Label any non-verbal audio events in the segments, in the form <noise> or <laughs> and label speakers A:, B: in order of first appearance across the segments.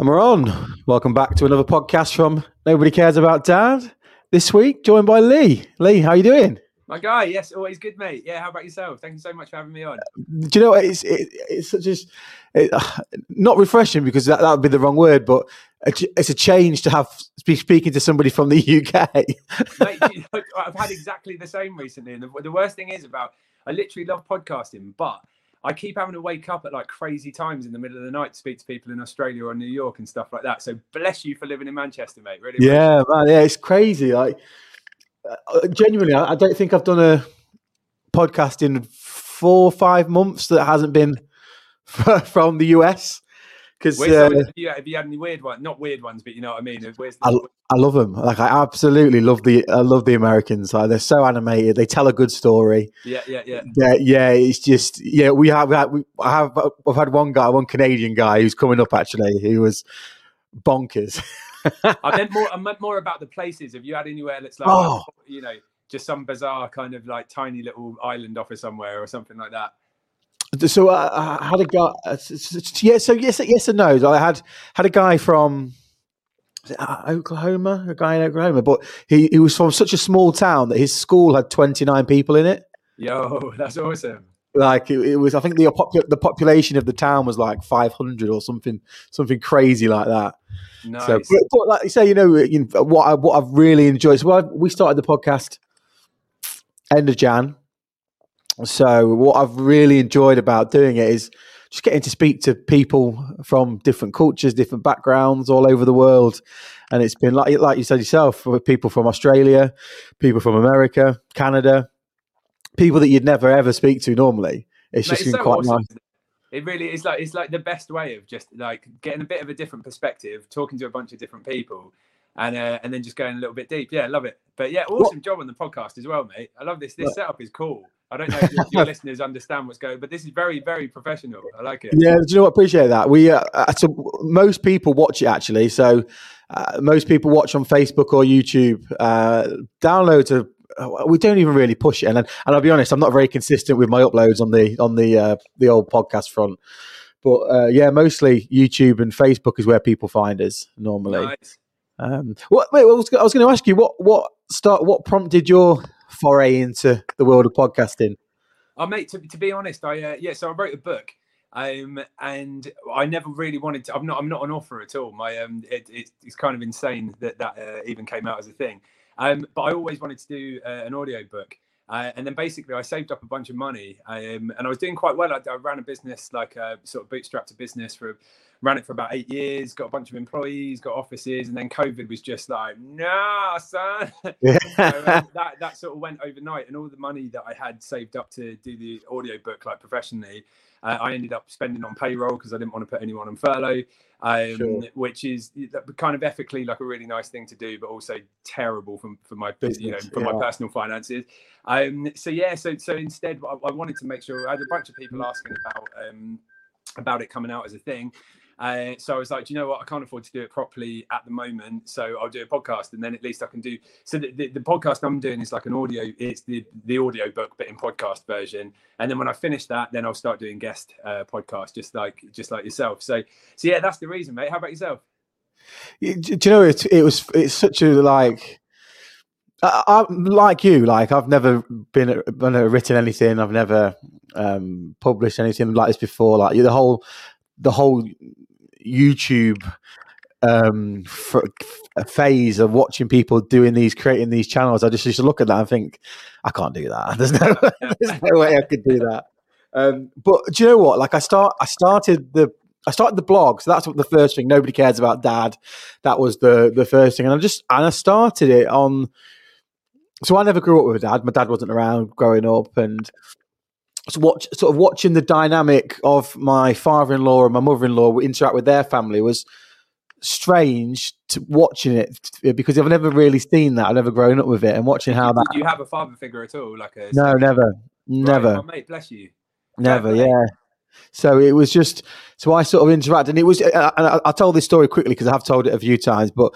A: And we're on. Welcome back to another podcast from Nobody Cares About Dad. This week, joined by Lee. Lee, how are you doing?
B: My guy, yes, always good, mate. Yeah, how about yourself? Thank you so much for having me on.
A: Do you know what? It's it, it's such as it, <sighs> not refreshing because that, that would be the wrong word, but it's a change to have be speaking to somebody from the UK.
B: mate, <laughs> you know, I've had exactly the same recently, and the, the worst thing is about I literally love podcasting, but I keep having to wake up at like crazy times in the middle of the night to speak to people in Australia or New York and stuff like that. So bless you for living in Manchester, mate. Really.
A: Yeah, man. Yeah, it's crazy. Like uh, genuinely, I, don't think I've done a podcast in four or five months that hasn't been <laughs> from the US.
B: Because uh, have, you, have you had any weird ones? Not weird ones, but you know what I mean. Where's
A: the, I, I love them. Like I absolutely love the I love the Americans. Like they're so animated. They tell a good story.
B: Yeah, yeah, yeah.
A: Yeah, yeah. It's just yeah. We have we I have we've had one guy, one Canadian guy who's coming up actually. He was bonkers.
B: I meant more. I meant more about the places. Have you had anywhere that's like oh. you know just some bizarre kind of like tiny little island off of somewhere or something like that?
A: So uh, I had a guy. Uh, yeah. So yes, yes and no. I had had a guy from Uh, Oklahoma, a guy in Oklahoma, but he, he was from such a small town that his school had 29 people in it.
B: Yo, <laughs> that's awesome.
A: Like it, it was, I think the uh, the population of the town was like 500 or something, something crazy like that.
B: Nice. So,
A: but, but like you say, you know, uh, you know what I, what I've really enjoyed. So I've, we started the podcast end of Jan, so what I've really enjoyed about doing it is just getting to speak to people from different cultures, different backgrounds all over the world. And it's been like like you said yourself, with people from Australia, people from America, Canada, people that you'd never ever speak to normally. It's Mate, just it's been so quite awesome. nice.
B: It really is like it's like the best way of just like getting a bit of a different perspective, talking to a bunch of different people, and uh, and then just going a little bit deep. Yeah, love it. But yeah, awesome what? job on the podcast as well, mate. I love this. This setup is cool. I don't know if your, your <laughs> listeners understand what's going, but this is very, very professional. I like it.
A: Yeah, do you know what? Appreciate that. We uh, uh, so most people watch it actually. So uh, most people watch on Facebook or YouTube. Uh, downloads are uh, we don't even really push it, and and I'll be honest, I'm not very consistent with my uploads on the on the uh, the old podcast front. But uh, yeah, mostly YouTube and Facebook is where people find us normally. Nice. Um, what? Wait, I was, I was going to ask you what what start what prompted your foray into the world of podcasting?
B: Oh, mate, to, to be honest, I uh, yeah, so I wrote a book, um, and I never really wanted to. I'm not. I'm not an author at all. My um, it, it, it's kind of insane that that uh, even came out as a thing. Um, but I always wanted to do uh, an audio book. Uh, and then basically, I saved up a bunch of money, um, and I was doing quite well. I, I ran a business, like a sort of bootstrapped a business for ran it for about eight years, got a bunch of employees, got offices, and then COVID was just like, nah, son. Yeah. <laughs> so, um, <laughs> that that sort of went overnight, and all the money that I had saved up to do the audio book like professionally, uh, I ended up spending on payroll because I didn't want to put anyone on furlough, um, sure. which is kind of ethically like a really nice thing to do, but also terrible for, for my Business, you know for yeah. my personal finances. Um, so yeah, so so instead, I, I, wanted to make sure I had a bunch of people asking about um, about it coming out as a thing. Uh, so I was like, do you know what? I can't afford to do it properly at the moment. So I'll do a podcast, and then at least I can do. So the, the, the, podcast I'm doing is like an audio. It's the the audio book, but in podcast version. And then when I finish that, then I'll start doing guest uh, podcasts, just like just like yourself. So so yeah, that's the reason, mate. How about yourself?
A: Do you know it? It was it's such a like. I, am like you, like I've never been, been written anything. I've never um, published anything like this before. Like the whole, the whole YouTube um, phase of watching people doing these, creating these channels, I just used to look at that and think, I can't do that. <laughs> There's no, there's no way I could do that. Um, but do you know what? Like I start, I started the, I started the blog, so that's what the first thing. Nobody cares about dad. That was the the first thing, and I just and I started it on. So I never grew up with a dad. My dad wasn't around growing up, and so watch sort of watching the dynamic of my father-in-law and my mother-in-law interact with their family was strange to watching it because I've never really seen that. I've never grown up with it and watching how that.
B: Did you have a father figure at all? Like a
A: no, never, never. Right.
B: Mate, bless you.
A: Never, yeah. So it was just so I sort of interacted, and it was. Uh, and I, I told this story quickly because I have told it a few times, but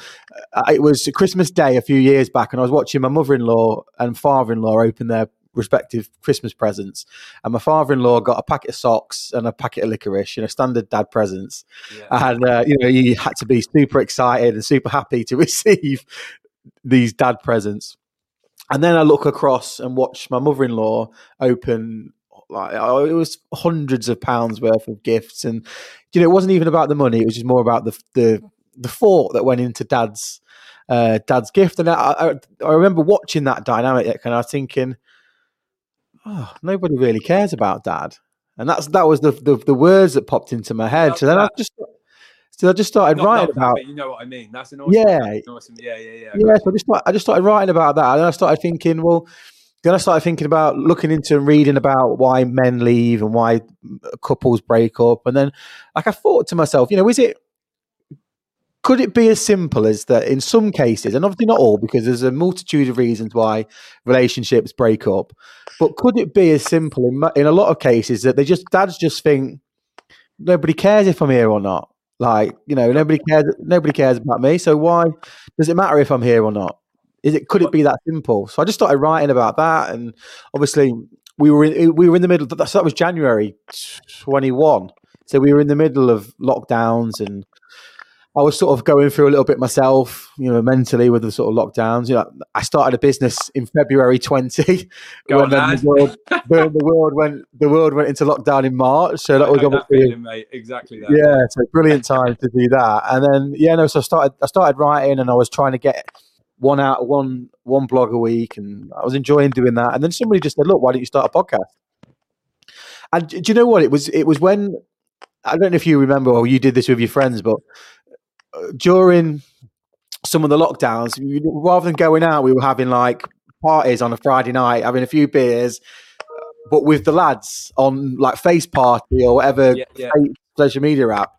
A: uh, it was Christmas Day a few years back, and I was watching my mother-in-law and father-in-law open their respective Christmas presents, and my father-in-law got a packet of socks and a packet of licorice, you know, standard dad presents,
B: Yeah.
A: and uh, you know, he had to be super excited and super happy to <laughs> receive these dad presents. And then I look across and watch my mother-in-law open like oh, it was hundreds of pounds worth of gifts, and you know, it wasn't even about the money; it was just more about the the the thought that went into dad's uh, dad's gift. And I, I, I remember watching that dynamic, and I was thinking, oh, nobody really cares about dad. And that's that was the, the the words that popped into my head. So then I just so I just started
B: Not
A: writing about
B: you know what I mean. That's an awesome.
A: Yeah.
B: that's awesome. Yeah, yeah, yeah.
A: yeah. So I just I just started writing about that, and then I started thinking, well, then I started thinking about looking into and reading about why men leave and why couples break up, and then like I thought to myself, you know, is it could it be as simple as that in some cases, and obviously not all, because there's a multitude of reasons why relationships break up, but could it be as simple in, in a lot of cases that they just dads just think nobody cares if I'm here or not? Like, you know, nobody cares. Nobody cares about me. So why does it matter if I'm here or not? Is it could it be that simple? So I just started writing about that, and obviously we were in, we were in the middle. So that was January twenty one. So we were in the middle of lockdowns, and I was sort of going through a little bit myself, you know, mentally with the sort of lockdowns. You know, I started a business in February twenty, <laughs>
B: Go
A: when
B: on,
A: then the world, the, the world went the world went into lockdown in March. So that
B: I
A: was
B: know that feeling, mate. Exactly that.
A: yeah, so brilliant time to do that. And then yeah, no, so I started I started writing and I was trying to get one out one one blog a week and I was enjoying doing that. And then somebody just said, Look, why don't you start a podcast? And do you know what? It was it was when I don't know if you remember or you did this with your friends, but during some of the lockdowns, rather than going out, we were having like parties on a Friday night, having a few beers, but with the lads on like Face Party or whatever
B: Yeah, yeah.
A: social media app.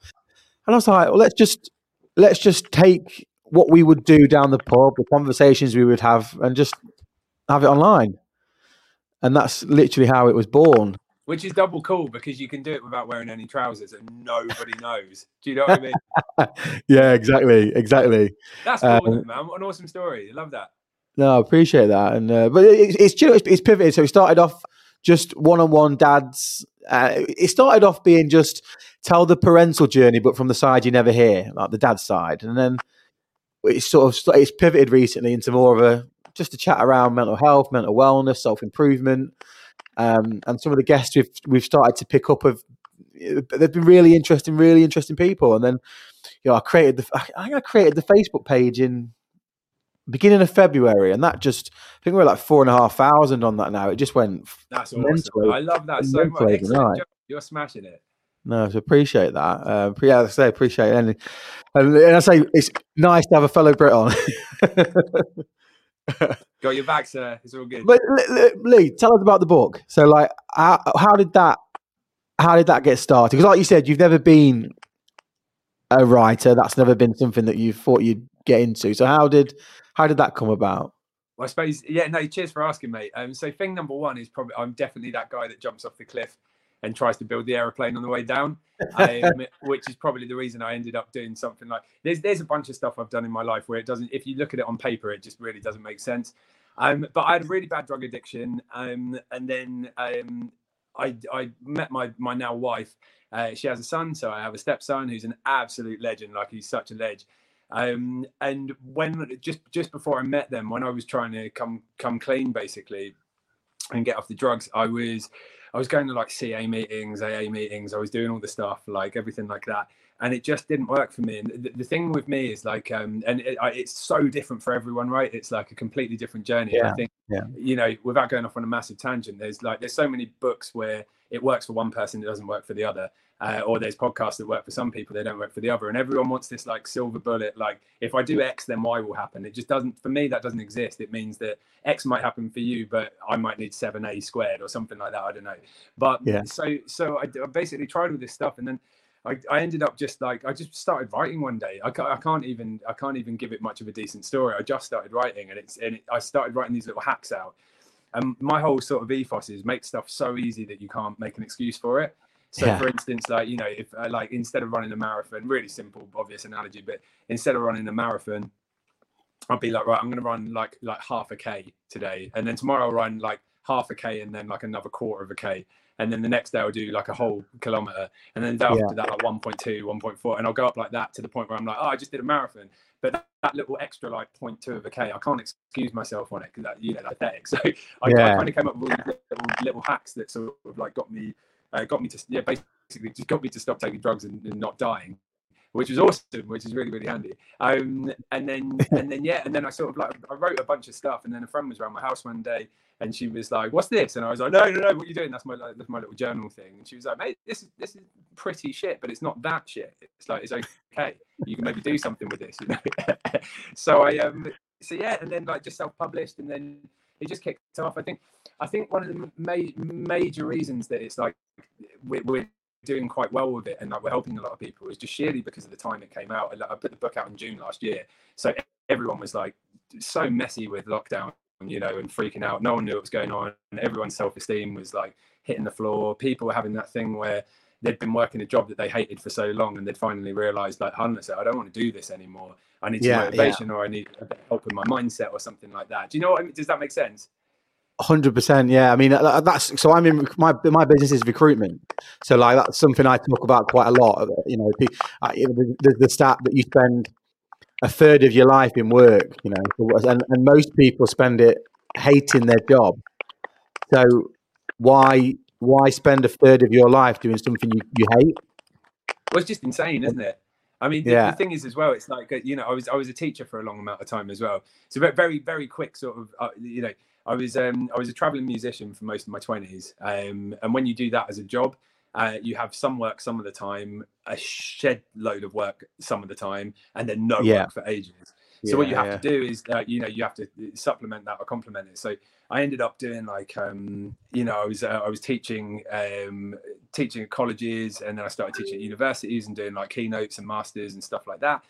A: And I was like, well, let's just let's just take what we would do down the pub, the conversations we would have, and just have it online. And that's literally how it was born.
B: Which is double cool because you can do it without wearing any trousers and nobody knows. Do you know what I mean? <laughs>
A: yeah, exactly, exactly.
B: That's cool,
A: Um,
B: man. What an awesome story. I love that.
A: No, I appreciate that. And uh, but it, it's you know, it's, it's pivoted. So it started off just one-on-one dads. Uh, it started off being just tell the parental journey, but from the side you never hear, like the dad side, and then it's sort of it's pivoted recently into more of a just a chat around mental health, mental wellness, self-improvement, um, and some of the guests we've we've started to pick up of they've been really interesting, really interesting people. And then you know, I created the I think I created the Facebook page in beginning of February, and that just I think we're like four and a half thousand on that now. It just went
B: That's awesome. I love that so much.
A: mentally
B: Excellent
A: overnight.
B: job. You're smashing it.
A: no, so appreciate that. Uh, yeah, I say appreciate it, and, and, and I say it's nice to have a fellow Brit on. <laughs>
B: Got your back, sir. It's all good.
A: but Lee- tell us about the book. So, like, how, how did that how did that get started? Because, like you said, you've never been a writer. That's never been something that you thought you'd get into. So, how did how did that come about?
B: Well, I suppose, yeah, no, cheers for asking, mate. Um, so thing number one is probably I'm definitely that guy that jumps off the cliff and tries to build the aeroplane on the way down, um, <laughs> which is probably the reason I ended up doing something like there's there's a bunch of stuff I've done in my life where it doesn't if you look at it on paper it just really doesn't make sense. Um, but I had a really bad drug addiction, um, and then um, I I met my my now wife. Uh, she has a son, so I have a stepson who's an absolute legend. Like he's such a ledge. Um, and when just just before I met them, when I was trying to come come clean basically and get off the drugs, I was I was going to like CA meetings, AA meetings. I was doing all the stuff, like everything like that, and it just didn't work for me. And the, the thing with me is like, um, and it, I, it's so different for everyone, right? It's like a completely different journey. And I think,
A: yeah.
B: you know, without going off on a massive tangent, there's like there's so many books where it works for one person, it doesn't work for the other. Uh, or there's podcasts that work for some people, they don't work for the other. And everyone wants this like silver bullet, like if I do X, then Y will happen. It just doesn't, for me, that doesn't exist. It means that X might happen for you, but I might need seven A squared or something like that. I don't know. But
A: Yeah.
B: so, so I, I basically tried all this stuff and then I, I ended up just like I just started writing one day. I can't, I can't even I can't even give it much of a decent story. I just started writing and it's and it, I started writing these little hacks out. And my whole sort of ethos is make stuff so easy that you can't make an excuse for it. So,
A: Yeah.
B: for instance, like you know, if uh, like instead of running a marathon, really simple, obvious analogy, but instead of running a marathon, I'd be like, right, I'm going to run like like half a k today, and then tomorrow I'll run like half a k and then like another quarter of a k and then the next day I'll do like a whole kilometer, and then the after that like 1.2, 1.4, and I'll go up like that to the point where I'm like, oh, I just did a marathon, but that, that little extra like 0.2 of a k, I can't excuse myself on it because that you know that's pathetic. <laughs> So I, yeah. I kind of came up with little, little, hacks that sort of like got me, uh, got me to yeah, basically just got me to stop taking drugs and, and not dying which was awesome, which is really really handy. Um, and then <laughs> and then yeah, and then I sort of like I wrote a bunch of stuff, and then a friend was around my house one day, and she was like, "What's this?" And I was like, "No, no, no, what are you doing? That's my like, that's my little journal thing." And she was like, "Mate, this is this is pretty shit, but it's not that shit. It's like it's okay. You can maybe do something with this, you know." <laughs> so I um so yeah, and then like just self-published, and then it just kicked off. I think I think one of the ma- major reasons that it's like we're, we're doing quite well with it and like we're helping a lot of people is just sheerly because of the time it came out. I put the book out in June last year, so everyone was like so messy with lockdown, you know, and freaking out. No one knew what was going on, and everyone's self-esteem was like hitting the floor. People were having that thing where they'd been working a job that they hated for so long, and they'd finally realised, like, honestly, I don't want to do this anymore. I need some yeah, motivation, yeah. or I need help with my mindset, or something like that. Do you know what? I mean? Does that make sense?
A: Hundred percent, yeah. I mean, uh, that's so. I'm in my my business is recruitment, so like that's something I talk about quite a lot. You know, uh, the, the stat that you spend a third of your life in work, you know, and, and most people spend it hating their job. So why why spend a third of your life doing something you, you hate?
B: Well, it's just insane, isn't it? I mean, the, yeah. the, thing is as well, it's like you know, I was I was a teacher for a long amount of time as well. So very very quick sort of uh, you know I was um, I was a traveling musician for most of my twenties, um, and when you do that as a job, uh, you have some work some of the time, a shed load of work some of the time, and then no yeah. work for ages. So yeah, what you have yeah. to do is, uh, you know, you have to supplement that or complement it. So I ended up doing like, um, you know, I was uh, I was teaching um, teaching at colleges, and then I started teaching at universities and doing like keynotes and masters and stuff like that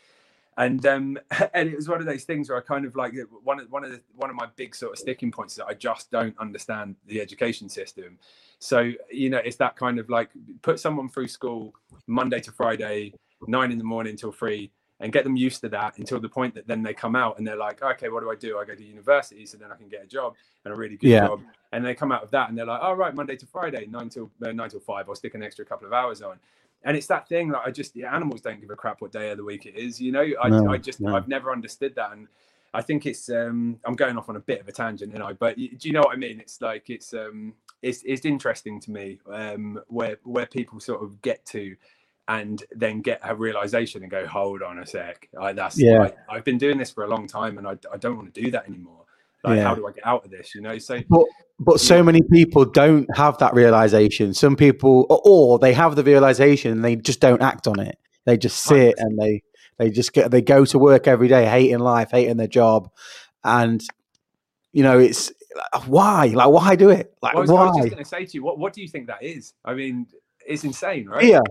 B: and um <laughs> and it was one of those things where I kind of like one of one of the one of my big sort of sticking points is that I just don't understand the education system. So you know, it's that kind of like put someone through school Monday to Friday, nine in the morning till three, and get them used to that until the point that then they come out and they're like, okay, what do I do? I go to university, so then I can get a job and a really good yeah. job. And they come out of that and they're like, oh right, Monday to Friday, nine till uh, nine till five. I'll stick an extra couple of hours on and it's that thing that I just the animals don't give a crap what day of the week it is. You know, I, no, I just no. I've never understood that, and I think it's um I'm going off on a bit of a tangent, you know, but do you know what I mean? It's like it's um it's it's interesting to me um where where people sort of get to and then get a realization and go hold on a sec I, that's yeah I, have been doing this for a long time and I, I don't want to do that anymore like, yeah. how do I get out of this? You know, so
A: but, but so many people don't have that realization. Some people, or they have the realization and they just don't act on it. They just sit and they they just get they go to work every day hating life, hating their job, and you know it's why like why do it like
B: well, I was,
A: why? I
B: was just going to say to you, what what do you think that is? I mean, it's insane, right?
A: Fear,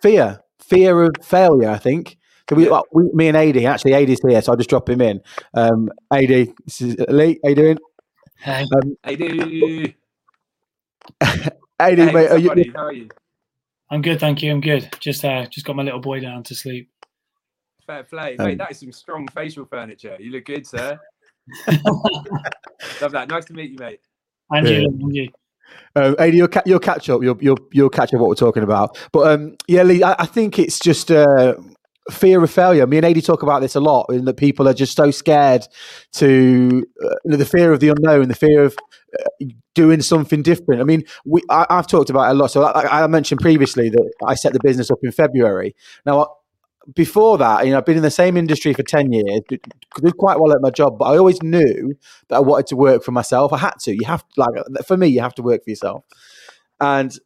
A: fear, fear of failure. I think so we, we, me and AD, actually AD's here, so I'll just drop him in. Um, AD, this is Lee. How you doing?
B: Hey. Um, AD. <laughs>
A: AD, hey, mate, are you,
B: how are you?
C: I'm good, thank you. I'm good. Just uh, just got my little boy down to sleep.
B: Fair play, um, mate. That is some strong facial furniture. You look good, sir. <laughs> Love that. Nice to meet you, mate.
C: And you, and you.
A: Um, Adi, you'll, ca- you'll catch up. You'll, you'll, you'll catch up what we're talking about. But um, yeah, Lee, I, I think it's just uh, fear of failure. Me and Adi talk about this a lot, in that people are just so scared to uh, you know, the fear of the unknown, the fear of uh, doing something different. I mean, we I, have talked about it a lot. So I, I, mentioned previously that I set the business up in February. Now. Before that, you know, I've been in the same industry for ten years, did quite well at my job, but I always knew that I wanted to work for myself. I had to. You have to, like for me, you have to work for yourself. And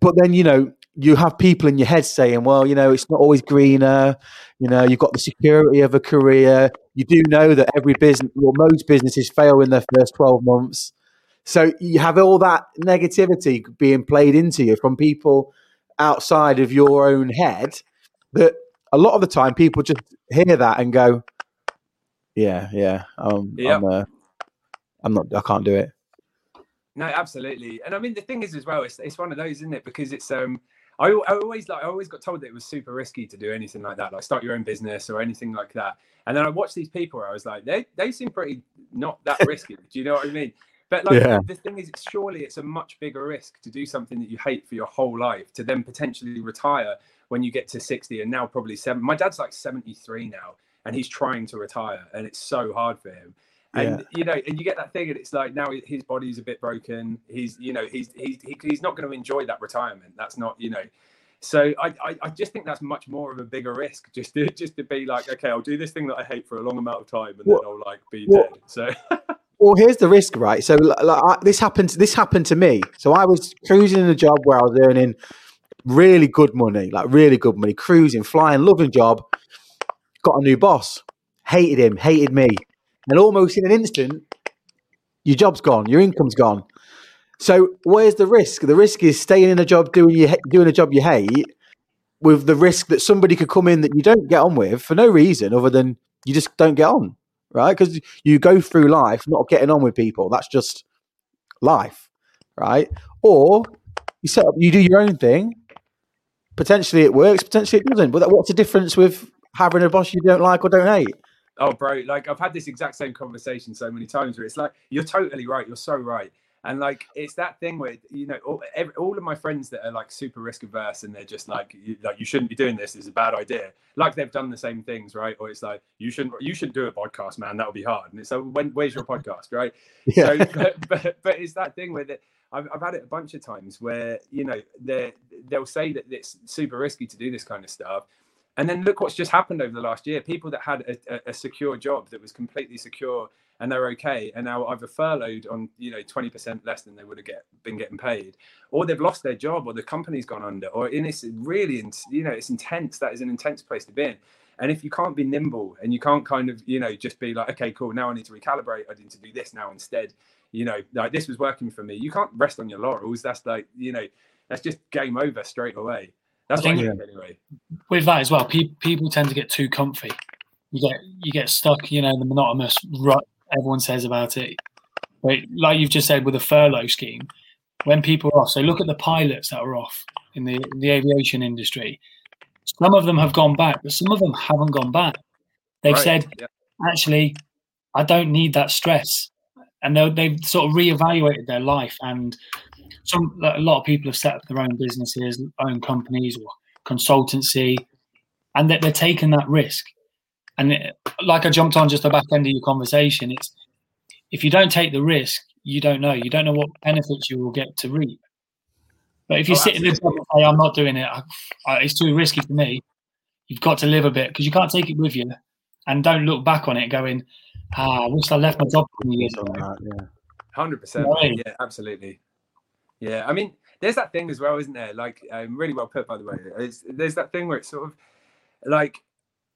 A: but then you know you have people in your head saying, well, you know, it's not always greener. You know, you've got the security of a career. You do know that every business, well, most businesses fail in their first 12 months. So you have all that negativity being played into you from people outside of your own head that a lot of the time people just hear that and go, yeah, yeah, um. I'm, uh, I'm not, I can't do it.
B: No, absolutely. And I mean, the thing is as well, it's, it's one of those, isn't it? Because it's, um, I, I, always like I always got told that it was super risky to do anything like that, like start your own business or anything like that. And then I watched these people I was like, they they seem pretty not that <laughs> risky. do you know what I mean? But like
A: Yeah.
B: the thing is, surely it's a much bigger risk to do something that you hate for your whole life to then potentially retire when you get to 60 and now probably seven. My dad's like 73 now and he's trying to retire and it's so hard for him. And you know, and you get that thing, and it's like now his body's a bit broken. He's, you know, he's he's he- he's not going to enjoy that retirement. That's not, you know. So I, I I just think that's much more of a bigger risk, just to just to be like, okay, I'll do this thing that I hate for a long amount of time, and
A: What-
B: then I'll like be
A: what-
B: dead. So <laughs>
A: Well, here's the risk, right? So like, I, this happened. This happened to me. So I was cruising in a job where I was earning really good money, like really good money, cruising, flying, loving job. Got a new boss. Hated him. Hated me. And almost in an instant, your job's gone. Your income's gone. So where's the risk? The risk is staying in a job doing you doing a job you hate, with the risk that somebody could come in that you don't get on with for no reason other than you just don't get on, right? Because you go through life not getting on with people. That's just life, right? Or you set up, you do your own thing. Potentially it works, potentially it doesn't. But what's the difference with having a boss you don't like or don't hate?
B: Oh, bro, like I've had this exact same conversation so many times where it's like, you're totally right. You're so right. And like, it's that thing where, you know, all, every, all of my friends that are like super risk averse and they're just like, you, like, you shouldn't be doing this. It's a bad idea. Like they've done the same things, right? Or it's like, you shouldn't, you shouldn't do a podcast, man. That would be hard. And it's so when, where's your podcast, right? <laughs> So, but, but, but it's that thing where the, I've, I've had it a bunch of times where, you know, they they'll say that it's super risky to do this kind of stuff. And then look what's just happened over the last year. People that had a, a, secure job that was completely secure and they're okay, and now either furloughed on you know twenty percent less than they would have get been getting paid, or they've lost their job, or the company's gone under, or in it's really you know it's intense. That is an intense place to be in. And if you can't be nimble and you can't kind of you know just be like okay cool now I need to recalibrate I need to do this now instead you know like this was working for me you can't rest on your laurels that's like you know that's just game over straight away that's
C: I think-
B: think anyway
C: with that as well, pe- people tend to get too comfy. You get you get stuck, you know, in the monotonous rut everyone says about it. But like you've just said with the furlough scheme, when people are off, so look at the pilots that are off in the in the aviation industry. Some of them have gone back, but some of them haven't gone back. They've
B: Right,
C: said,
B: yeah.
C: actually, I don't need that stress, and they they've sort of reevaluated their life. And some a lot of people have set up their own businesses, own companies, or consultancy, and that they're taking that risk. And it, like I jumped on just the back end of your conversation, it's if you don't take the risk, you don't know. You don't know what benefits you will get to reap. But if you
B: Oh,
C: sit in this job and say, "I'm not doing it. I, I, it's too risky for me," you've got to live a bit because you can't take it with you, and don't look back on it going, "Ah, I wish I left my job 20 years ago."
A: yeah.
B: Hundred percent.
C: Right.
B: Yeah, absolutely. Yeah, I mean, there's that thing as well, isn't there? Like, um, really well put, by the way. It's, there's that thing where it's sort of like,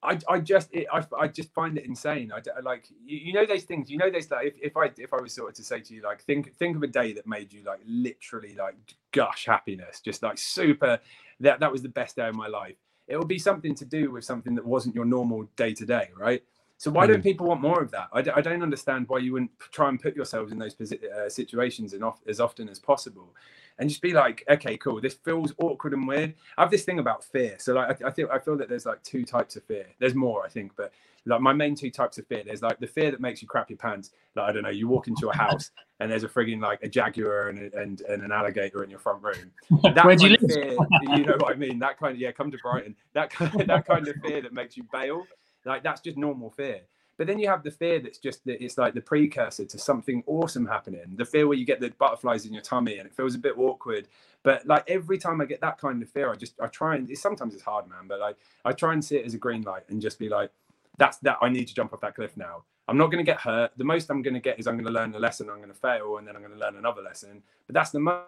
B: I, I just, it, I, I just find it insane. I, like, you, you know, those things. You know, there's like, if, if I, if I was sort of to say to you, like, think, think of a day that made you like literally like gush happiness, just like super. That that was the best day of my life. It would be something to do with something that wasn't your normal day to day, right? So why don't people want more of that? I, d- I don't understand why you wouldn't try and put yourselves in those uh, situations and off, as often as possible, and just be like, okay, cool. This feels awkward and weird. I have this thing about fear. So like, I, I think I feel that there's like two types of fear. There's more, I think, but like my main two types of fear. There's like the fear that makes you crap your pants. Like I don't know, you walk into a <laughs> house and there's a frigging like a jaguar and, a- and and an alligator in your front room. <laughs> That
C: Where do you live?
B: fear, you know what I mean? That kind of yeah, come to Brighton. That kind <laughs> that kind of fear that makes you bail. Like that's just normal fear. But then you have the fear that's just that it's like the precursor to something awesome happening. The fear where you get the butterflies in your tummy and it feels a bit awkward. But like every time I get that kind of fear, I just I try and it's, sometimes it's hard, man. But like I try and see it as a green light and just be like, that's that I need to jump off that cliff now. I'm not going to get hurt. The most I'm going to get is I'm going to learn a lesson. I'm going to fail, and then I'm going to learn another lesson. But that's the most.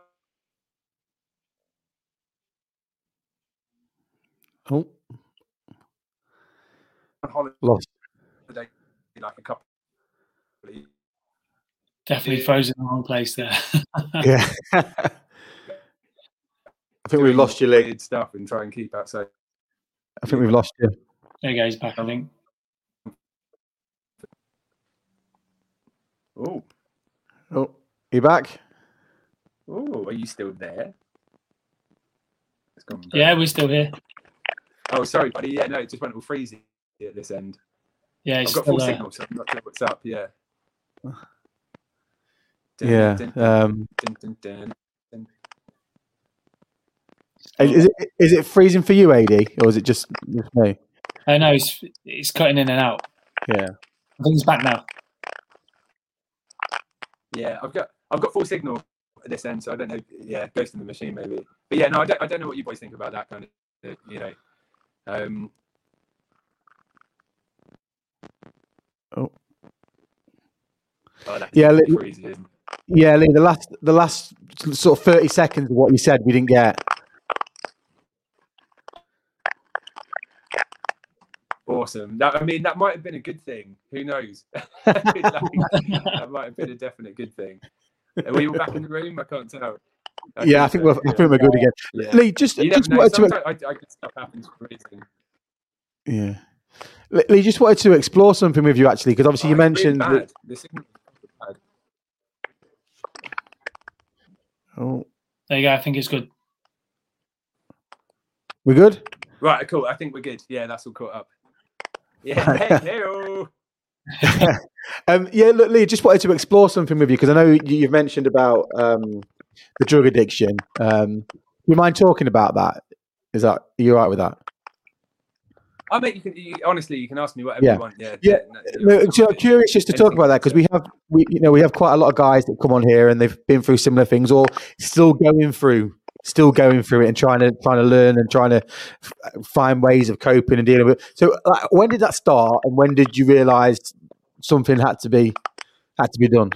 A: Oh,
B: holiday
A: lost.
B: like a couple. of
C: Definitely frozen in the wrong place there. <laughs>
A: Yeah. I think we've lost you, Lee.
B: stuff and try and keep outside.
A: I think we've lost you.
C: there he goes back, I think.
B: Oh,
A: Oh, you back?
B: oh, are you still there? It's gone.
C: Yeah, we're still here.
B: Oh, sorry, buddy. Yeah, no, it just went all freezy at this end.
C: Yeah,
B: I've
C: it's
B: got full
C: there.
B: signal, so I'm not sure what's up. Yeah.
A: Yeah. Um, is it is it freezing for you, AD, or is it just, just me?
C: I know it's it's cutting in and out.
A: Yeah.
C: I think it's back now.
B: Yeah, I've got I've got full signal at this end, so I don't know. Yeah, ghost in the machine maybe. But yeah, no, I don't I don't know what you boys think about that kind of you know. Um,
A: oh.
B: oh
A: yeah, li-
B: freezing,
A: yeah, Lee. The last the last sort of thirty seconds of what you said, we didn't get.
B: Awesome. That I mean, that might have been a good thing. Who knows? <laughs> that might have been a definite good thing. Are we all back in the room? I can't tell.
A: I yeah, I think we're I think we're good again. Yeah. Lee, just
B: you
A: just
B: wanted to. I, I stuff happens.
A: Yeah. Lee, just wanted to explore something with you actually, because obviously
B: oh,
A: you mentioned. That...
C: Oh. There you go. I think it's good.
A: We're good.
B: Right. Cool. I think we're good. Yeah, that's all caught up. Yeah. Hey, <laughs>
A: um, yeah, look, Lee, just wanted to explore something with you because I know you've mentioned about um, the drug addiction. Um, do you mind talking about that? Is that are you all right with that?
B: I mean, you can you, honestly, you can ask me whatever
A: yeah.
B: you want. Yeah,
A: yeah. No, so I'm curious just to talk about that because we have, we you know, we have quite a lot of guys that come on here and they've been through similar things or still going through still going through it and trying to trying to learn and trying to find ways of coping and dealing with it. So, like, when did that start, and when did you realise something had to be had to be done?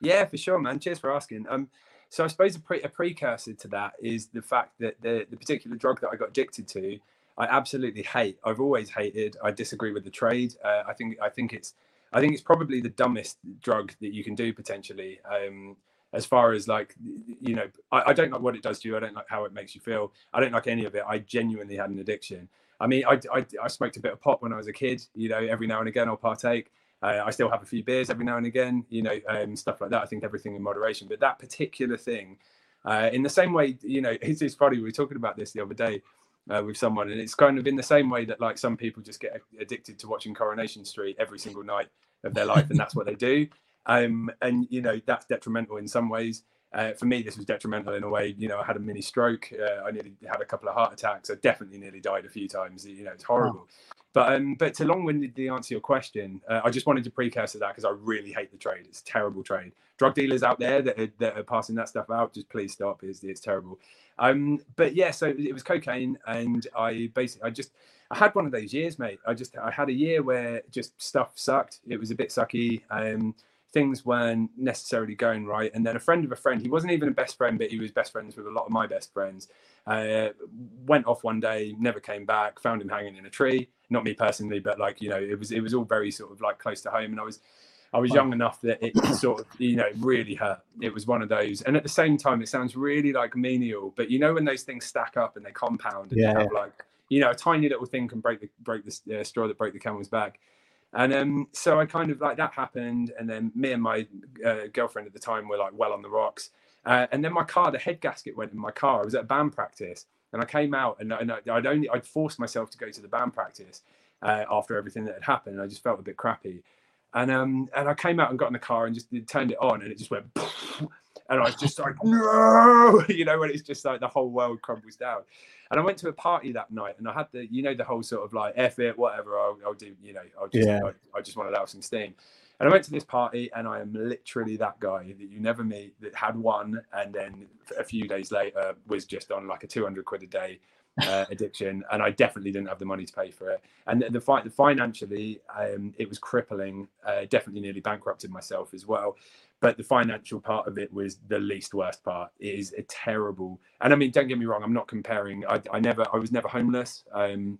B: Yeah, for sure, man. Cheers for asking. Um, so I suppose a, pre- a precursor to that is the fact that the the particular drug that I got addicted to, I absolutely hate. I've always hated. I disagree with the trade. Uh, I think I think it's I think it's probably the dumbest drug that you can do potentially. Um, as far as like you know I, I, don't like what it does to you i don't like how it makes you feel i don't like any of it i genuinely had an addiction i mean i, I, I smoked a bit of pot when i was a kid you know every now and again i'll partake uh, i still have a few beers every now and again you know um, stuff like that i think everything in moderation but that particular thing uh, in the same way you know <laughs> it's, it's funny we were talking about this the other day uh, with someone and it's kind of in the same way that like some people just get addicted to watching coronation street every single night of their life and that's what they do um, and you know that's detrimental in some ways. Uh, for me, this was detrimental in a way. You know, I had a mini stroke. Uh, I nearly had a couple of heart attacks. I definitely nearly died a few times. You know, it's horrible. But um, but to long-windedly answer your question, uh, I just wanted to precursor that because I really hate the trade. It's a terrible trade. Drug dealers out there that are, that are passing that stuff out, just please stop. It's, it's terrible. Um, but yeah, so it was cocaine, and I basically I just I had one of those years, mate. I just I had a year where just stuff sucked. It was a bit sucky. Um, things weren't necessarily going right. And then a friend of a friend, he wasn't even a best friend, but he was best friends with a lot of my best friends, uh, went off one day, never came back, found him hanging in a tree. Not me personally, but like, you know, it was, it was all very sort of like close to home. And I was, I was young enough that it sort of, you know, really hurt. It was one of those. And at the same time, it sounds really like menial, but you know, when those things stack up and they compound and
A: yeah.
B: they have like, you know, a tiny little thing can break the, break the uh, straw that broke the camel's back and um, so I kind of like that happened, and then me and my uh, girlfriend at the time were like well on the rocks. Uh, and then my car, the head gasket went in my car. I was at a band practice, and I came out, and, and I'd only I'd forced myself to go to the band practice uh, after everything that had happened. And I just felt a bit crappy, and um, and I came out and got in the car and just turned it on, and it just went, <laughs> and I was just like, no, <laughs> you know, when it's just like the whole world crumbles down. And I went to a party that night, and I had the, you know, the whole sort of like F it, whatever. I'll, I'll do, you know, I'll just,
A: yeah.
B: I, I just want to allow some steam. And I went to this party, and I am literally that guy that you never meet that had one, and then a few days later was just on like a 200 quid a day uh, <laughs> addiction, and I definitely didn't have the money to pay for it. And the, the, the financially, um, it was crippling. Uh, definitely nearly bankrupted myself as well but the financial part of it was the least worst part. It is a terrible, and I mean, don't get me wrong, I'm not comparing. I, I never, I was never homeless. Um,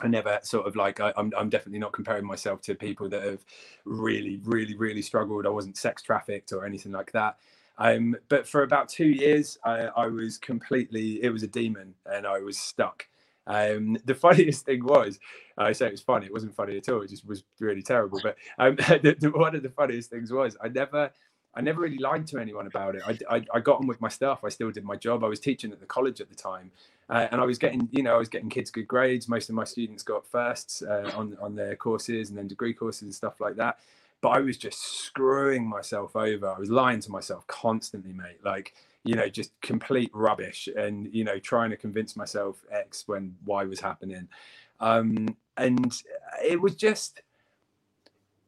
B: I never sort of like I, am I'm, I'm definitely not comparing myself to people that have really, really, really struggled. I wasn't sex trafficked or anything like that. Um, but for about two years, I, I was completely. It was a demon, and I was stuck. Um, <laughs> the funniest thing was, I say it was funny. It wasn't funny at all. It just was really terrible. But um, <laughs> the, the, one of the funniest things was I never, I never really lied to anyone about it. I, I, I, got on with my stuff. I still did my job. I was teaching at the college at the time, uh, and I was getting, you know, I was getting kids good grades. Most of my students got firsts uh, on on their courses and then degree courses and stuff like that. But I was just screwing myself over. I was lying to myself constantly, mate. Like, you know, just complete rubbish and, you know, trying to convince myself X when Y was happening. Um, and it was just,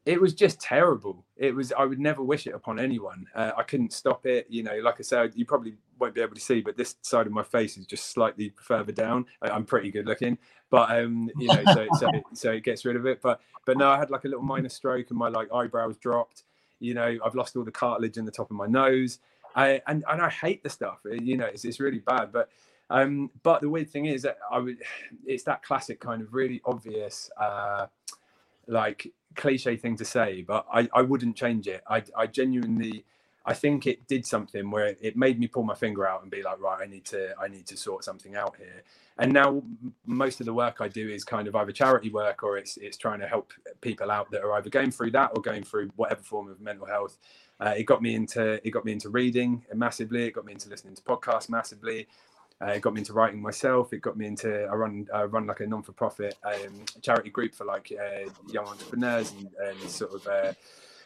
B: it was just terrible. It was, I would never wish it upon anyone. Uh, I couldn't stop it. You know, like I said, you probably won't be able to see, but this side of my face is just slightly further down. I'm pretty good looking, but um, you know, so so <laughs> so it gets rid of it. But but no, I had like a little minor stroke and my like eyebrows dropped. You know, I've lost all the cartilage in the top of my nose. I and, and I hate the stuff. You know, it's it's really bad. But um, but the weird thing is that I would, <sighs> it's that classic kind of really obvious, uh, like cliche thing to say, but I I wouldn't change it. I I genuinely I think it did something where it made me pull my finger out and be like, right, I need to, I need to sort something out here. And now most of the work I do is kind of either charity work or it's it's trying to help people out that are either going through that or going through whatever form of mental health. Uh, it got me into it got me into reading massively. It got me into listening to podcasts massively. Uh, it got me into writing myself. It got me into I run I run like a non for profit um, charity group for like uh, young entrepreneurs and, and sort of uh,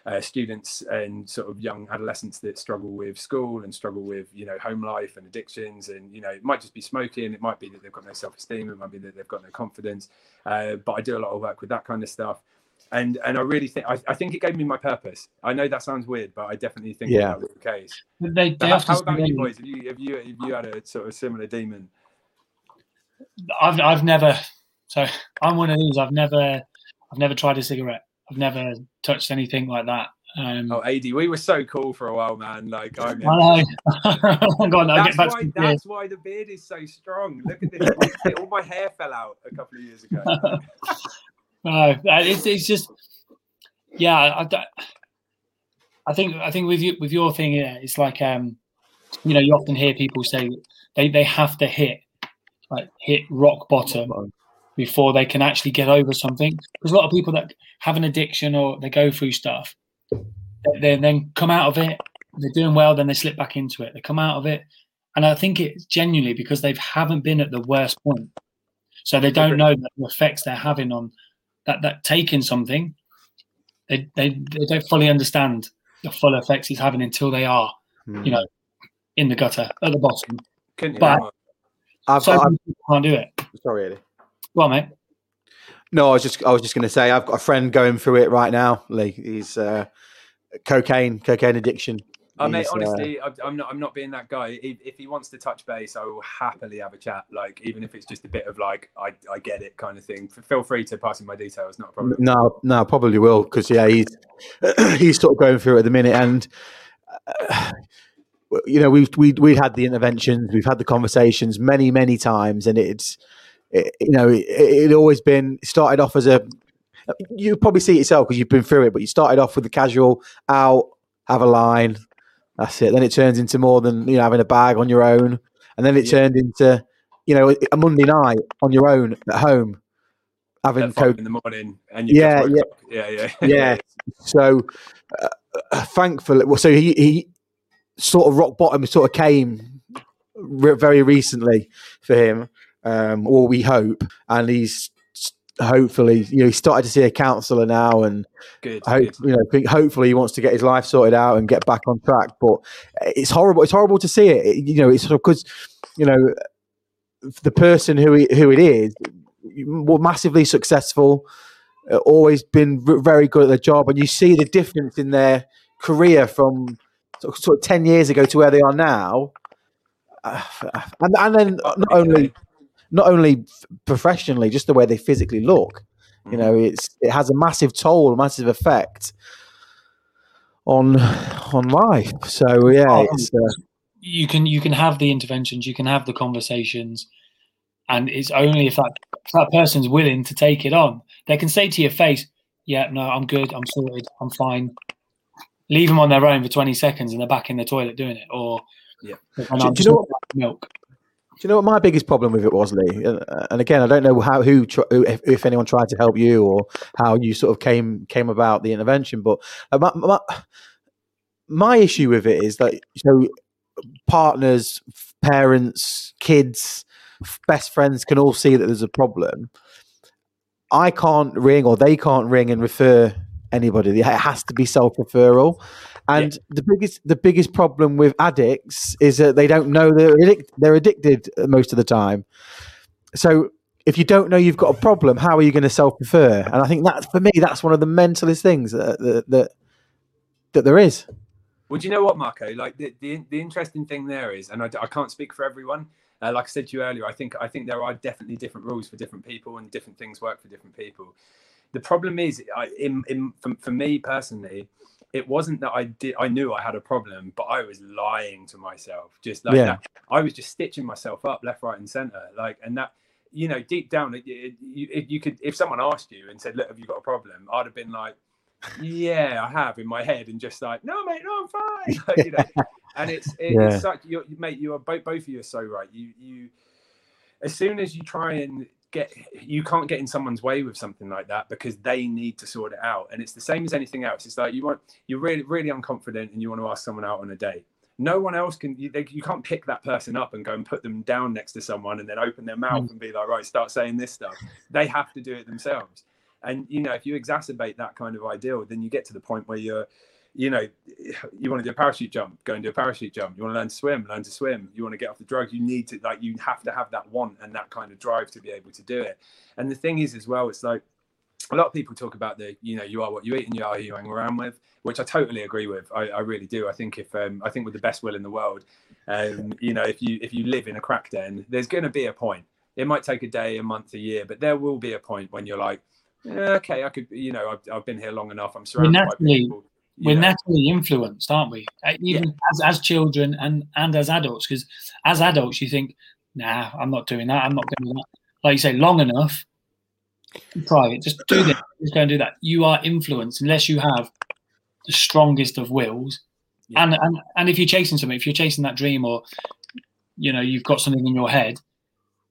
B: uh, students and sort of young adolescents that struggle with school and struggle with you know home life and addictions. And you know it might just be smoking. It might be that they've got no self-esteem. It might be that they've got no confidence. Uh, but i do a lot of work with that kind of stuff and and i really think I, I think it gave me my purpose i know that sounds weird but i definitely think yeah. that was the case
C: they, they
B: how, how about you boys have you have you have you had a sort of similar demon
C: i've i've never so i'm one of these i've never i've never tried a cigarette I've never touched anything like that. Um,
B: oh, AD, we were so cool for a while, man. Like I,
C: remember. I know. <laughs>
B: that's, why, that's why the beard is so strong. Look at this. All my hair fell out a couple of years ago. <laughs>
C: no, it's, it's just, yeah. I, I think I think with you with your thing, yeah, it's like um, you know, you often hear people say they they have to hit like hit rock bottom before they can actually get over something. There's a lot of people that have an addiction or they go through stuff, they then come out of it, they're doing well, then they slip back into it. They come out of it, and I think it's genuinely because they haven't been at the worst point, so they don't know the effects they're having on that. That taking something, they they, they don't fully understand the full effects it's having until they are, mm. you know, in the gutter at the bottom.
B: Couldn't but
C: I've, so I've, can't do it.
A: Sorry, Eddie.
C: Well, mate.
A: No, I was just I was just going to say I've got a friend going through it right now. Lee, he's uh, cocaine, cocaine addiction.
B: I mean, honestly, uh, I'm not. I'm not being that guy. If, if, he wants to touch base, I will happily have a chat. Like, even if it's just a bit of like, I, I get it, kind of thing. Feel free to pass in my details. Not a problem.
A: No, no, probably will because yeah, he's <clears throat> he's sort of going through it at the minute, and uh, you know, we've we we had the interventions, we've had the conversations many, many times, and it's it, you know, it, it always been started off as a. You probably see it yourself because you've been through it, but you started off with the casual out, have a line, that's it. Then it turns into more than you know having a bag on your own, and then it yeah. turned into you know a Monday night on your own at home, having
B: coke in the morning, and
A: yeah,
B: yeah. yeah,
A: yeah, yeah, So uh, uh, thankfully, well, so he he sort of rock bottom sort of came re- very recently for him um, or we hope. And he's hopefully, you know, he started to see a counsellor now, and
B: good,
A: hope,
B: good.
A: you know, hopefully he wants to get his life sorted out and get back on track. But it's horrible. It's horrible to see it. You know, it's because you know the person who he, who it is, was massively successful, uh, always been very good at their job, and you see the difference in their career from sort of 10 years ago to where they are now. Uh, and, and then not only not only professionally, just the way they physically look. You know, mm. it's it has a massive toll, a massive effect on on life. So yeah, oh, uh,
C: you can you can have the interventions, you can have the conversations, and it's only if that if that person's willing to take it on. They can say to your face, "Yeah, no, I'm good, I'm sorted, I'm fine." Leave them on their own for 20 seconds and they're back in the toilet doing it, or
B: yeah.
A: Do, do you know what, milk? Do you know what my biggest problem with it was, Lee? And again, I don't know how who if, if anyone tried to help you or how you sort of came came about the intervention, but uh, my, my, my issue with it is that know partners, parents, kids, best friends can all see that there's a problem. I can't ring or they can't ring and refer anybody. It has to be self referral. And yeah. the biggest the biggest problem with addicts is that they don't know they're addic- they're addicted most of the time. So if you don't know you've got a problem, how are you going to self refer? And I think that for me, that's one of the mentalist things that that, that, that there is.
B: Well, do you know what, Marco? Like the, the, the interesting thing there is, and I, I can't speak for everyone. Uh, like I said to you earlier, I think I think there are definitely different rules for different people, and different things work for different people. The problem is, I, in, in for, for me personally, it wasn't that I did I knew I had a problem, but I was lying to myself, just like yeah. that. I was just stitching myself up left, right, and center, like, and that you know, deep down, it, it, you, you could if someone asked you and said, "Look, have you got a problem?" I'd have been like yeah, I have in my head, and just like, no, mate, no, I'm fine. <laughs> Like, you know, and it's <laughs> it, yeah. it's such, you're, mate, you are both both of you are so right. You you, as soon as you try and get, you can't get in someone's way with something like that because they need to sort it out. And it's the same as anything else. It's like you want, you're really really unconfident, and you want to ask someone out on a date. No one else can. You, they, you can't pick that person up and go and put them down next to someone and then open their mouth mm. and be like, right, start saying this stuff. They have to do it themselves. And you know, if you exacerbate that kind of ideal, then you get to the point where you're, you know, you want to do a parachute jump, go and do a parachute jump. You want to learn to swim, learn to swim. You want to get off the drugs, you need to like you have to have that want and that kind of drive to be able to do it. And the thing is as well, it's like a lot of people talk about the you know you are what you eat and you are who you hang around with which i totally agree with i, I really do i think if um, i think with the best will in the world um, you know if you if you live in a crack den there's going to be a point it might take a day a month a year but there will be a point when you're like yeah, okay, I could, you know, I've, I've been here long enough. I'm surrounded we're naturally, by people.
C: We're know. naturally influenced, aren't we? Uh, even yeah. as, as children and, and as adults, because as adults, you think, nah, I'm not doing that. I'm not going to do that. Like you say, long enough, try it. Just do this. <clears throat> Just go and do that. You are influenced unless you have the strongest of wills. Yeah. And, and and if you're chasing something, if you're chasing that dream or you know you've got something in your head,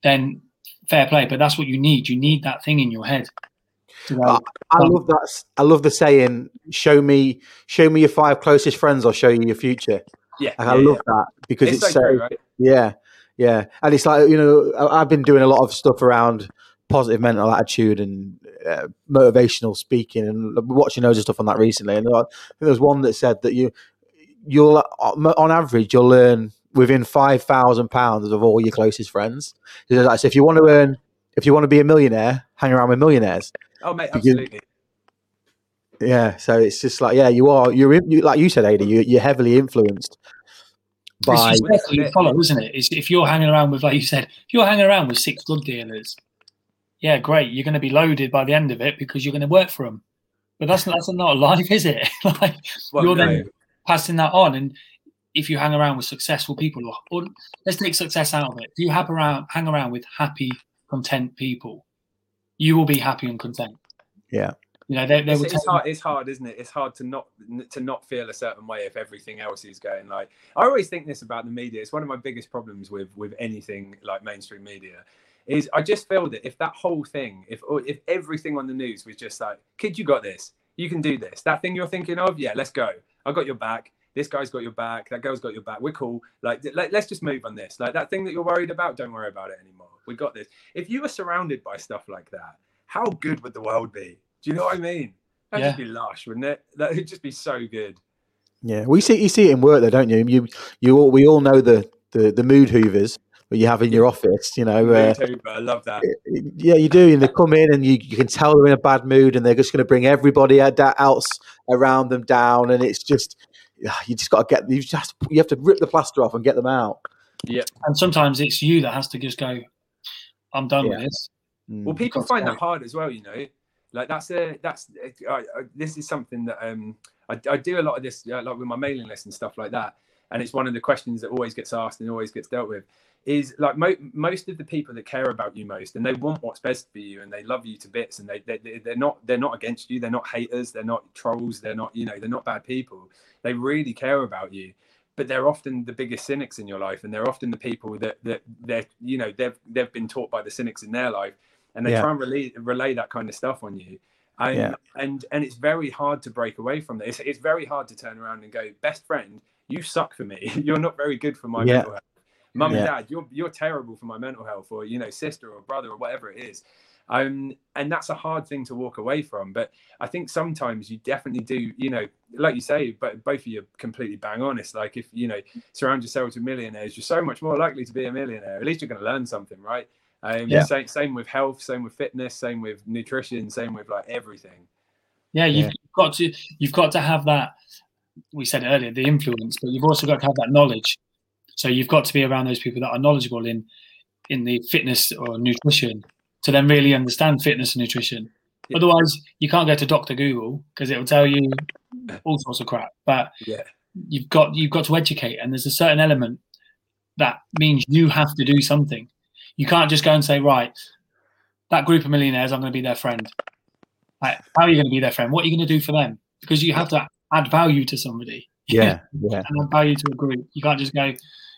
C: then fair play. But that's what you need. You need that thing in your head.
A: I, I love that. I love the saying, "Show me, show me your five closest friends, I'll show you your future."
B: Yeah,
A: I
B: yeah,
A: love yeah. that because it's,
B: it's
A: so,
B: right?
A: yeah, yeah, and it's like you know, I've been doing a lot of stuff around positive mental attitude and uh, motivational speaking, and watching loads of stuff on that recently. And uh, there was one that said that you, you'll uh, on average, you'll learn within five thousand pounds of all your closest friends. So if you want to earn, if you want to be a millionaire, hang around with millionaires.
B: Oh, mate, absolutely.
A: yeah, so it's just like yeah, you are you're you, like you said, Ada, you, you're heavily influenced by
C: it's you follow, isn't it? It's, if you're hanging around with, like you said, if you're hanging around with six drug dealers, yeah, great, you're going to be loaded by the end of it because you're going to work for them. But that's that's not a life, is it? <laughs> like well, you're no. then passing that on, and if you hang around with successful people, or, or let's take success out of it. If you have around, hang around with happy, content people, you will be happy and content.
A: Yeah.
C: You know, they, they
B: it's, it's hard. It's hard, isn't it? It's hard to not to not feel a certain way if everything else is going like. I always think this about the media. It's one of my biggest problems with with anything like mainstream media. Is I just feel that if that whole thing, if if everything on the news was just like, "Kid, you got this. You can do this. That thing you're thinking of, yeah, let's go. I got your back this guy's got your back, that girl's got your back. We're cool. Like, let, us just move on this. Like that thing that you're worried about, don't worry about it anymore. We got this. If you were surrounded by stuff like that, how good would the world be? Do you know what I mean? That'd yeah. just be lush, wouldn't it? <laughs> That'd just be so good.
A: Yeah, we see you see it in work, though, don't you? You you all, we all know the the, the mood hoovers that you have in your office. You know,
B: uh, I love that.
A: Yeah, you do. And they come in, and you, you can tell they're in a bad mood, and they're just going to bring everybody else around them down, and it's just you just got to get you just you have to rip the plaster off and get them out.
B: Yeah,
C: and sometimes it's you that has to just go. I'm done yeah. with this.
B: Mm. Well, people find that hard as well. You know, like that's a that's I, I, this is something that um I, I do a lot of this uh, like with my mailing list and stuff like that, and it's one of the questions that always gets asked and always gets dealt with is like mo- most of the people that care about you most and they want what's best for you and they love you to bits and they, they they're not they're not against you they're not haters they're not trolls they're not you know they're not bad people they really care about you but they're often the biggest cynics in your life and they're often the people that that they're you know they've they've been taught by the cynics in their life and they yeah. try and relay relay that kind of stuff on you and yeah. and and it's very hard to break away from this it's, it's very hard to turn around and go best friend you suck for me <laughs> you're not very good for my yeah. mental health mum and dad you're you're terrible for my mental health or you know sister or brother or whatever it is Um, and that's a hard thing to walk away from. But I think sometimes you definitely do, you know, like you say, but both of you are completely bang honest. Like if you know surround yourselves with millionaires, you're so much more likely to be a millionaire. At least you're going to learn something, right? Um, yeah. Same, same with health, same with fitness, same with nutrition, same with like everything.
C: Yeah, you've yeah. got to you've got to have that. We said earlier the influence, but you've also got to have that knowledge. So you've got to be around those people that are knowledgeable in in the fitness or nutrition to then really understand fitness and nutrition. Yeah. Otherwise, you can't go to Doctor Google because it will tell you all sorts of crap. But
B: yeah.
C: you've got you've got to educate, and there's a certain element that means you have to do something. You can't just go and say, right, that group of millionaires, I'm going to be their friend. Like, how are you going to be their friend? What are you going to do for them? Because you have to add value to somebody.
A: Yeah, <laughs> yeah.
C: and add value to a group. You can't just go,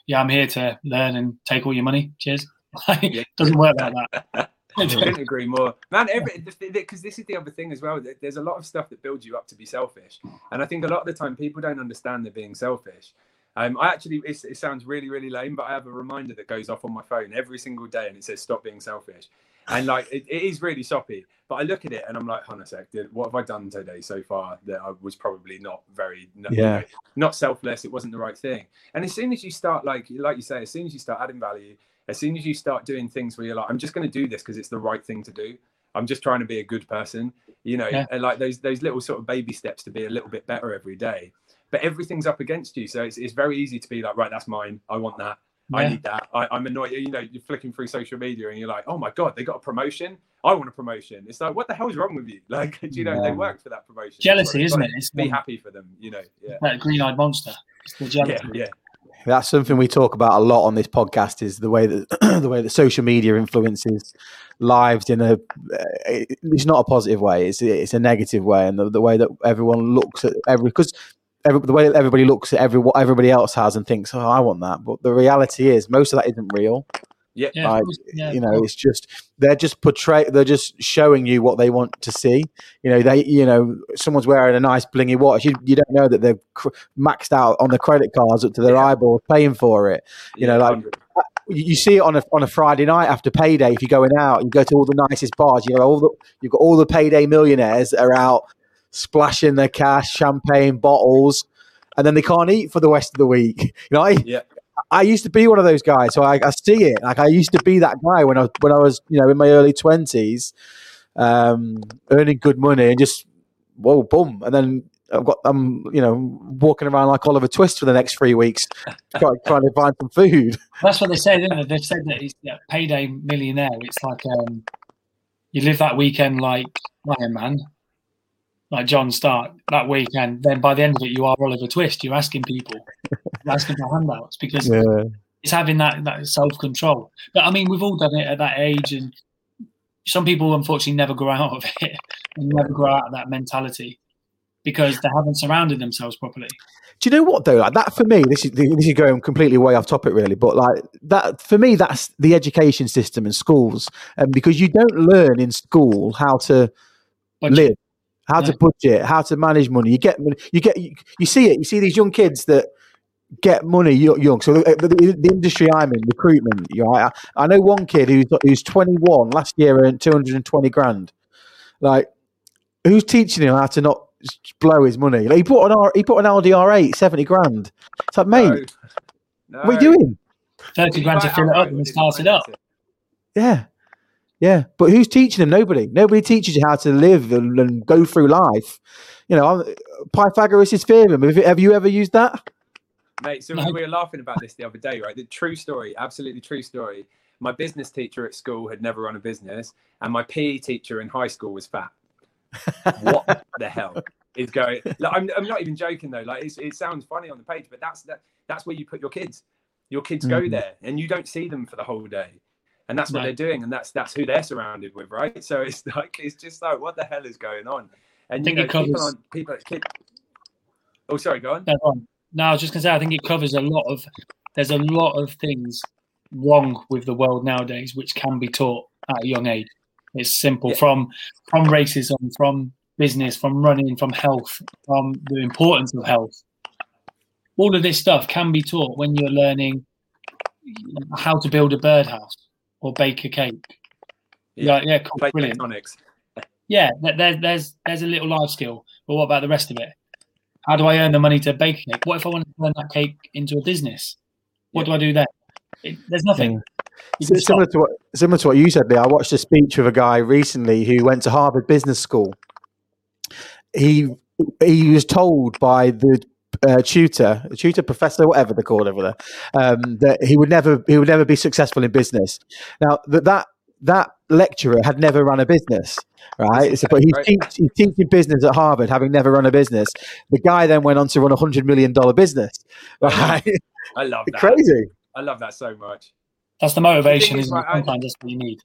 C: yeah, I'm here to learn and take all your money. Cheers. <laughs> it doesn't work like that. <laughs> <laughs>
B: I couldn't <laughs> agree more, man. Every because this is the other thing as well. There's a lot of stuff that builds you up to be selfish, and I think a lot of the time people don't understand they're being selfish. Um, I actually, it sounds really, really lame, but I have a reminder that goes off on my phone every single day, and it says "Stop being selfish." And like, it, it is really soppy. But I look at it and I'm like, hold a sec, what have I done today so far that I was probably not very, yeah. Not selfless. It wasn't the right thing. And as soon as you start, like, like you say, as soon as you start adding value, as soon as you start doing things where you're like, I'm just going to do this because it's the right thing to do. I'm just trying to be a good person, you know, yeah. and like those those little sort of baby steps to be a little bit better every day. But everything's up against you, so it's it's very easy to be like, right, that's mine. I want that. Yeah. I need that. I, am annoyed. You know, you're flicking through social media and you're like, oh my god, they got a promotion. I want a promotion. It's like, what the hell is wrong with you? <laughs> Like, you know, yeah. they work for that promotion.
C: Jealousy, isn't it?
B: It's be happy for them. You know, yeah.
C: That green-eyed monster. It's the jealousy.
B: Yeah, yeah
A: that's something we talk about a lot on this podcast is the way that <clears throat> the way that social media influences lives in a eh, it's not a positive way it's it's a negative way. And the, the way that everyone looks at every because every, the way that everybody looks at every what everybody else has and thinks oh I want that. But the reality is most of that isn't real
B: yeah,
A: like, yeah. you know, it's just they're just portray they're just showing you what they want to see. You know, they you know someone's wearing a nice blingy watch. You, you don't know that they've cr- maxed out on the credit cards up to their yeah. eyeballs paying for it. You yeah, know, like 100. Uh, you see it on a on a Friday night after payday. If you're going out, you go to all the nicest bars. You know, all the you've got all the payday millionaires that are out splashing their cash, champagne bottles, and then they can't eat for the rest of the week. You know, I,
B: yeah.
A: I used to be one of those guys, so I, I, see it. Like I used to be that guy when I when I was, you know, in my early twenties, um, earning good money and just whoa, boom, and then I've got I'm you know walking around like Oliver Twist for the next three weeks, <laughs> trying, trying to find some food.
C: That's what they said, they? They've said that he's a payday millionaire. It's like um, you live that weekend like Iron Man, like John Stark that weekend, then by the end of it, you are Oliver Twist. You're asking people, <laughs> you're asking for handouts because yeah. it's having that, that self control. But I mean, we've all done it at that age, and some people unfortunately never grow out of <laughs> it and never grow out of that mentality because they haven't surrounded themselves properly.
A: Do you know what though? Like that for me, this is this is going completely way off topic, really. But like that for me, that's the education system in schools, and um, because you don't learn in school how to live how yeah. to budget, how to manage money. You get you get you, you, see it. You see these young kids that get money young. So uh, the, the, the industry I'm in, recruitment. You know, I, I, know one kid who's who's 21 last year earned 220 grand. Like, who's teaching him how to not blow his money? Like he put an R, he put an Audi R8 70 grand. It's like, mate, no. No. what are you doing?
C: 30 grand to fill it up and start it up.
A: Yeah. Yeah, but who's teaching them? Nobody. Nobody teaches you how to live and, and go through life. You know, Pythagoras' theorem. Have, have you ever used that?
B: Mate, so no. we were laughing about this the other day, right? The true story, absolutely true story. My business teacher at school had never run a business, and my PE teacher in high school was fat. <laughs> what the hell is going? Like, I'm, I'm not even joking though. Like it sounds funny on the page, but that's that, that's where you put your kids. Your kids mm-hmm. go there, and you don't see them for the whole day and that's what right. they're doing, and that's that's who they're surrounded with, right? So it's <laughs> like it's just like what the hell is going on? And you know, covers... people on people. Keep... Oh, sorry, go on.
C: No, I was just gonna say I think it covers a lot of. There's a lot of things wrong with the world nowadays, which can be taught at a young age. It's simple yeah. from from racism, from business, from running, from health, from the importance of health. All of this stuff can be taught when you're learning how to build a birdhouse or bake a cake. Yeah, yeah, cool,
B: Plate
C: brilliant.
B: tectonics.
C: Yeah, th- there, there's there's a little life skill, but what about the rest of it? How do I earn the money to bake a cake? What if I want to turn that cake into a business? What do I do there? It, there's nothing. Mm. You can
A: S- Similar to what similar to what you said, Lee. I watched a speech of a guy recently who went to Harvard Business School. He he was told by the uh, tutor, tutor, professor, whatever they call it over there, um, that he would never he would never be successful in business. Now that that that lecturer had never run a business, right? So, but he's,
B: Right.
A: teach, he's teaching business at Harvard, having never run a business. The guy then went on to run a hundred million dollar business. Right? <laughs>
B: I love that.
A: Crazy.
B: I love that so much.
C: That's the motivation,
B: is,
C: isn't
B: right, I-
C: Sometimes that's what you need.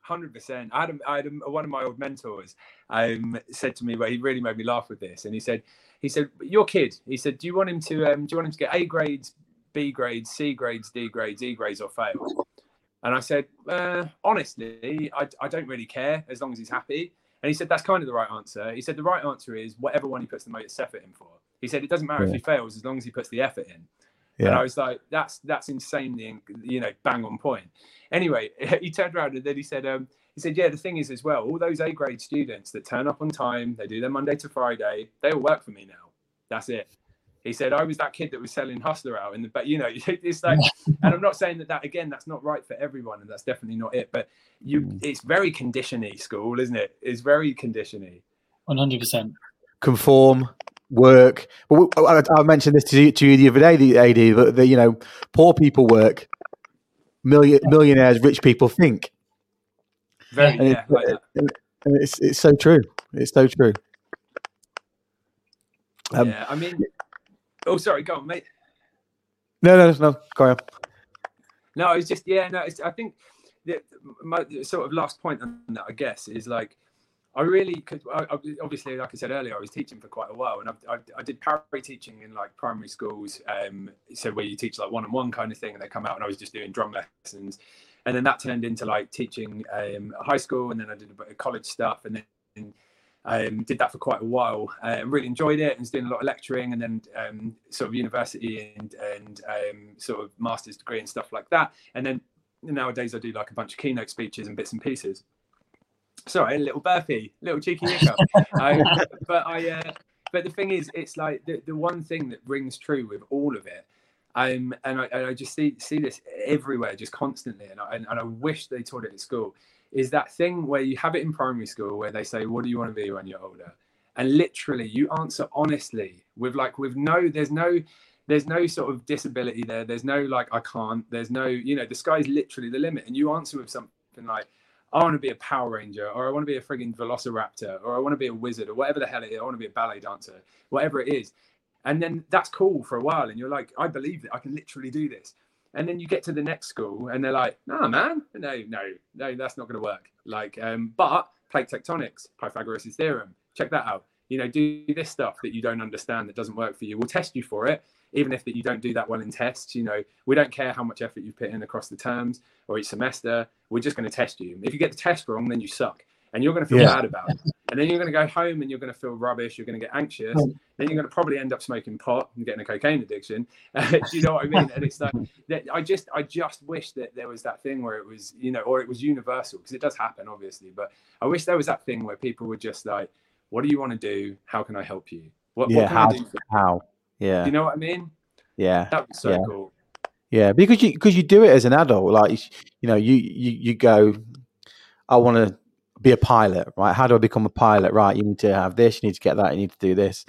B: Hundred percent. I had, a, I had a, one of my old mentors um, said to me, "Well, he really made me laugh with this." And he said, "He said your kid." He said, "Do you want him to? Um, do you want him to get A grades, B grades, C grades, D grades, E grades, or fail?" And I said, uh, "Honestly, I, I don't really care as long as he's happy." And he said, "That's kind of the right answer." He said, "The right answer is whatever one he puts the most effort in for." He said, "It doesn't matter if he fails as long as he puts the effort in." And
A: Yeah.
B: I was like, that's that's insanely, you know, bang on point. Anyway, <laughs> he turned around and then he said, um, he said, yeah, the thing is as well, all those A grade students that turn up on time, they do their Monday to Friday, they all work for me now. That's it. He said, I was that kid that was selling Hustler out in the, but you know, <laughs> it's like, and I'm not saying that that again, that's not right for everyone, and that's definitely not it. But you,
A: Mm.
B: it's very conditioning school, isn't it? It's very conditioning.
C: One hundred percent.
A: conform, work. But we, I, I mentioned this to you, to you the other day, the AD, that the, you know, poor people work, million, millionaires, rich people think.
B: Very,
A: And
B: yeah,
A: it's,
B: like that.
A: and it's, it's so true. It's so true. Um,
B: yeah. I mean, oh, sorry, go on, mate.
A: No, no, no. Go on.
B: No, it's just yeah. No, it's, I think the, my sort of last point on that, I guess, is like I really could. I, I- obviously, like I said earlier, I was teaching for quite a while, and I, I, I did peri teaching in like primary schools. Um, so where you teach like one-on-one kind of thing, and they come out, and I was just doing drum lessons, and then that turned into like teaching um, high school, and then I did a bit of college stuff, and then um, did that for quite a while uh, and really enjoyed it and was doing a lot of lecturing and then um, sort of university and, and um, sort of master's degree and stuff like that. And then nowadays I do like a bunch of keynote speeches and bits and pieces. Sorry, a little burpee, little cheeky hiccup. <laughs> um, but I, uh, but the thing is, it's like the, the one thing that rings true with all of it. And I, and I just see see this everywhere, just constantly, and I, and, and I wish they taught it at school is that thing where you have it in primary school where they say, "What do you want to be when you're older?" And literally, you answer honestly with like with no, there's no, there's no sort of disability there. There's no like I can't. There's no, you know, the sky's literally the limit. And you answer with something like, "I want to be a Power Ranger," or "I want to be a frigging Velociraptor," or "I want to be a wizard," or whatever the hell it is. I want to be a ballet dancer, whatever it is. And then that's cool for a while, and you're like, "I believe it. I can literally do this." and then you get to the next school and they're like no man. No no no that's not going to work. Like um but plate tectonics pythagoras theorem check that out. You know do this stuff that you don't understand that doesn't work for you. We'll test you for it even if that you don't do that well in tests you know. We don't care how much effort you've put in across the terms or each semester. We're just going to test you. If you get the test wrong then you suck and you're going to feel
A: Yeah.
B: bad about it and then you're going to go home and you're going to feel rubbish you're going to get anxious then you're going to probably end up smoking pot and getting a cocaine addiction <laughs> do you know what i mean and it's like I just I just wish that there was that thing where it was you know or it was universal because it does happen obviously but I wish there was that thing where people were just like what do you want to do how can I help you what,
A: Yeah,
B: what can
A: how?
B: I do for
A: How?
B: you?
A: Yeah,
B: you know what I mean
A: yeah,
B: that was so
A: Yeah.
B: cool
A: yeah. Because you because you do it as an adult, like you know, you you you go, I want to be a pilot, right? How do I become a pilot? Right, you need to have this, you need to get that, you need to do this.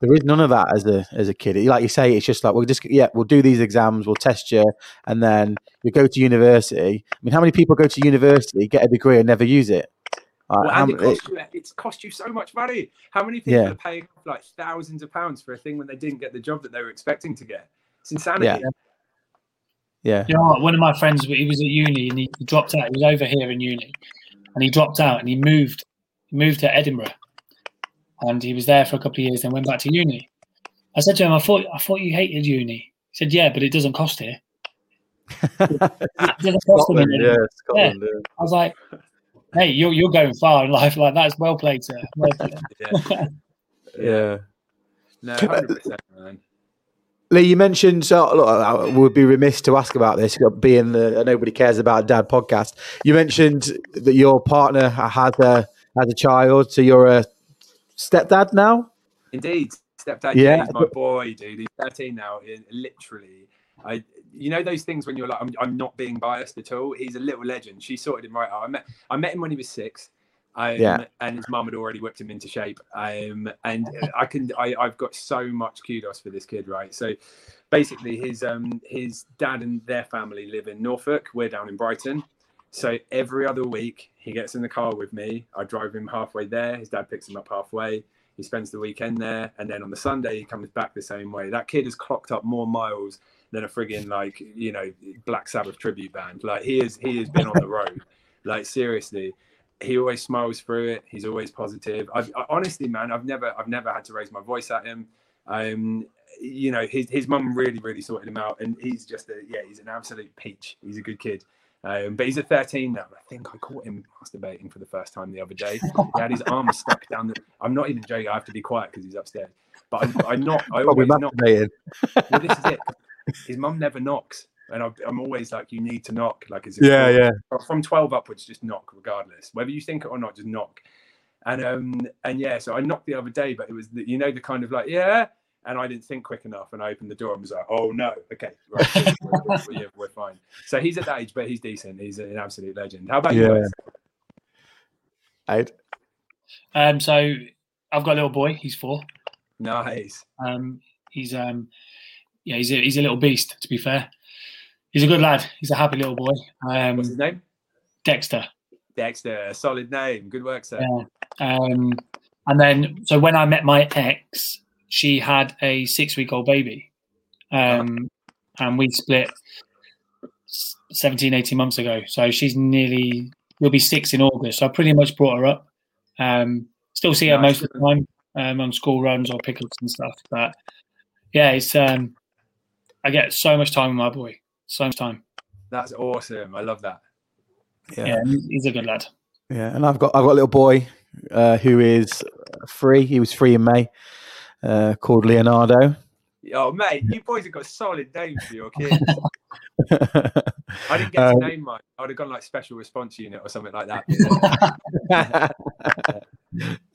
A: There is none of that as a as a kid. Like you say, it's just like we'll just yeah, we'll do these exams, we'll test you, and then you go to university. I mean, how many people go to university, get a degree, and never use it? Like,
B: well,
A: how
B: and it
A: m-
B: cost you it's cost you so much money how many people
A: Yeah.
B: are paying like thousands of pounds for a thing when they didn't get the job that they were expecting to get it's insanity
A: Yeah. yeah,
C: You know what? One of my friends, he was at uni and he he dropped out. He was over here in uni, and he dropped out and he moved, he moved to Edinburgh, and he was there for a couple of years. Then went back to uni. I said to him, "I thought, I thought you hated uni." He said, "Yeah, but it doesn't cost here. It doesn't cost them in Edinburgh."
A: Scotland,
C: I was like, "Hey, you're you're going far in life. Like that's well played, sir." Well played. <laughs>
B: yeah
A: yeah.
B: no 100% man
A: Lee, you mentioned, so look, I would be remiss to ask about this, being the uh, Nobody Cares About Dad podcast. You mentioned that your partner has a, has a child, so you're a stepdad now?
B: Indeed. Stepdad, yeah, my boy, dude. He's 13 now. Uh, literally, I, you know, those things when you're like, I'm, I'm not being biased at all. He's a little legend. She sorted him right out. I met, I met him when he was six. Um, yeah. and his mum had already whipped him into shape. Um, and I can, I, I've got so much kudos for this kid, right? So basically, his um, his dad and their family live in Norfolk. We're down in Brighton. So every other week, he gets in the car with me. I drive him halfway there. His dad picks him up halfway. He spends the weekend there, and then on the Sunday he comes back the same way. That kid has clocked up more miles than a frigging like you know Black Sabbath tribute band. Like he is, he has been on the road. Like seriously, he always smiles through it. He's always positive. I've, I, honestly, man, I've never, I've never had to raise my voice at him. Um, you know, his his mum really, really sorted him out, and he's just a yeah, he's an absolute peach. He's a good kid. Um, but he's at 13 now. I think I caught him masturbating for the first time the other day. He had his arm stuck down the. I'm not even joking. I have to be quiet because he's upstairs. But I, I not. I always knock. Well, this is it. His mum never knocks, and I, am always like, "You need to knock." Like, is
A: yeah, yeah.
B: From 12 upwards, just knock, regardless, whether you think it or not. Just knock. And um and yeah, so I knocked the other day, but it was the, you know the kind of like yeah and I didn't think quick enough, and I opened the door and was like, "Oh no, okay, right, <laughs> we're, we're, yeah, we're fine." So he's at that age, but he's decent. He's an absolute legend. How about yeah. you?
A: Guys?
C: Um, so I've got a little boy. He's four.
B: Nice.
C: Um, he's um, yeah, he's a, he's a little beast. To be fair, he's a good lad. He's a happy little boy. Um,
B: What's his name?
C: Dexter.
B: Dexter, solid name. Good work, sir. Yeah.
C: Um, and then so when I met my ex, she had a six week old baby. Um, and we split 17, 18 months ago. So she's nearly, will be six in August. So I pretty much brought her up. Um, still see her nice. most of the time um, on school runs or pickups and stuff. But yeah, it's, um, I get so much time with my boy. So much time.
B: That's awesome. I love that.
C: Yeah, yeah he's a good lad.
A: Yeah, and I've got I've got a little boy uh, who is free. He was free in May uh, called Leonardo.
B: Oh, mate, you boys have got solid names for your <laughs> kids. I didn't get to um, name mine. I would have gone like special response unit or something like that. <laughs>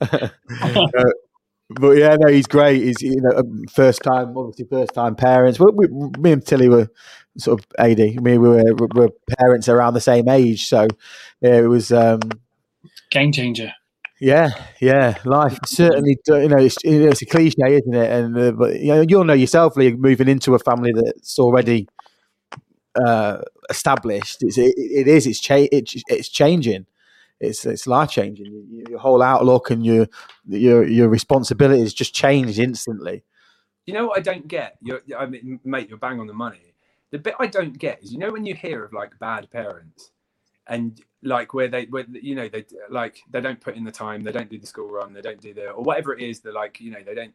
B: <laughs>
A: uh, but yeah, no, he's great. He's you know first time, obviously first time parents. We, we, me and Tilly were sort of AD. I mean, we were, we were parents around the same age, so yeah, it was um,
C: game changer.
A: Yeah, yeah, life certainly. You know, it's, it's a cliche, isn't it? And uh, but you know, you'll know yourself, Lee, moving into a family that's already uh, established. It's, it, it is. It's cha- it's, it's changing. It's it's life changing. Your whole outlook and your your your responsibilities just change instantly.
B: You know what I don't get? You're, I mean, mate, you're bang on the money. The bit I don't get is, you know, when you hear of like bad parents, and like where they where you know they like they don't put in the time they don't do the school run they don't do the or whatever it is they're like you know they don't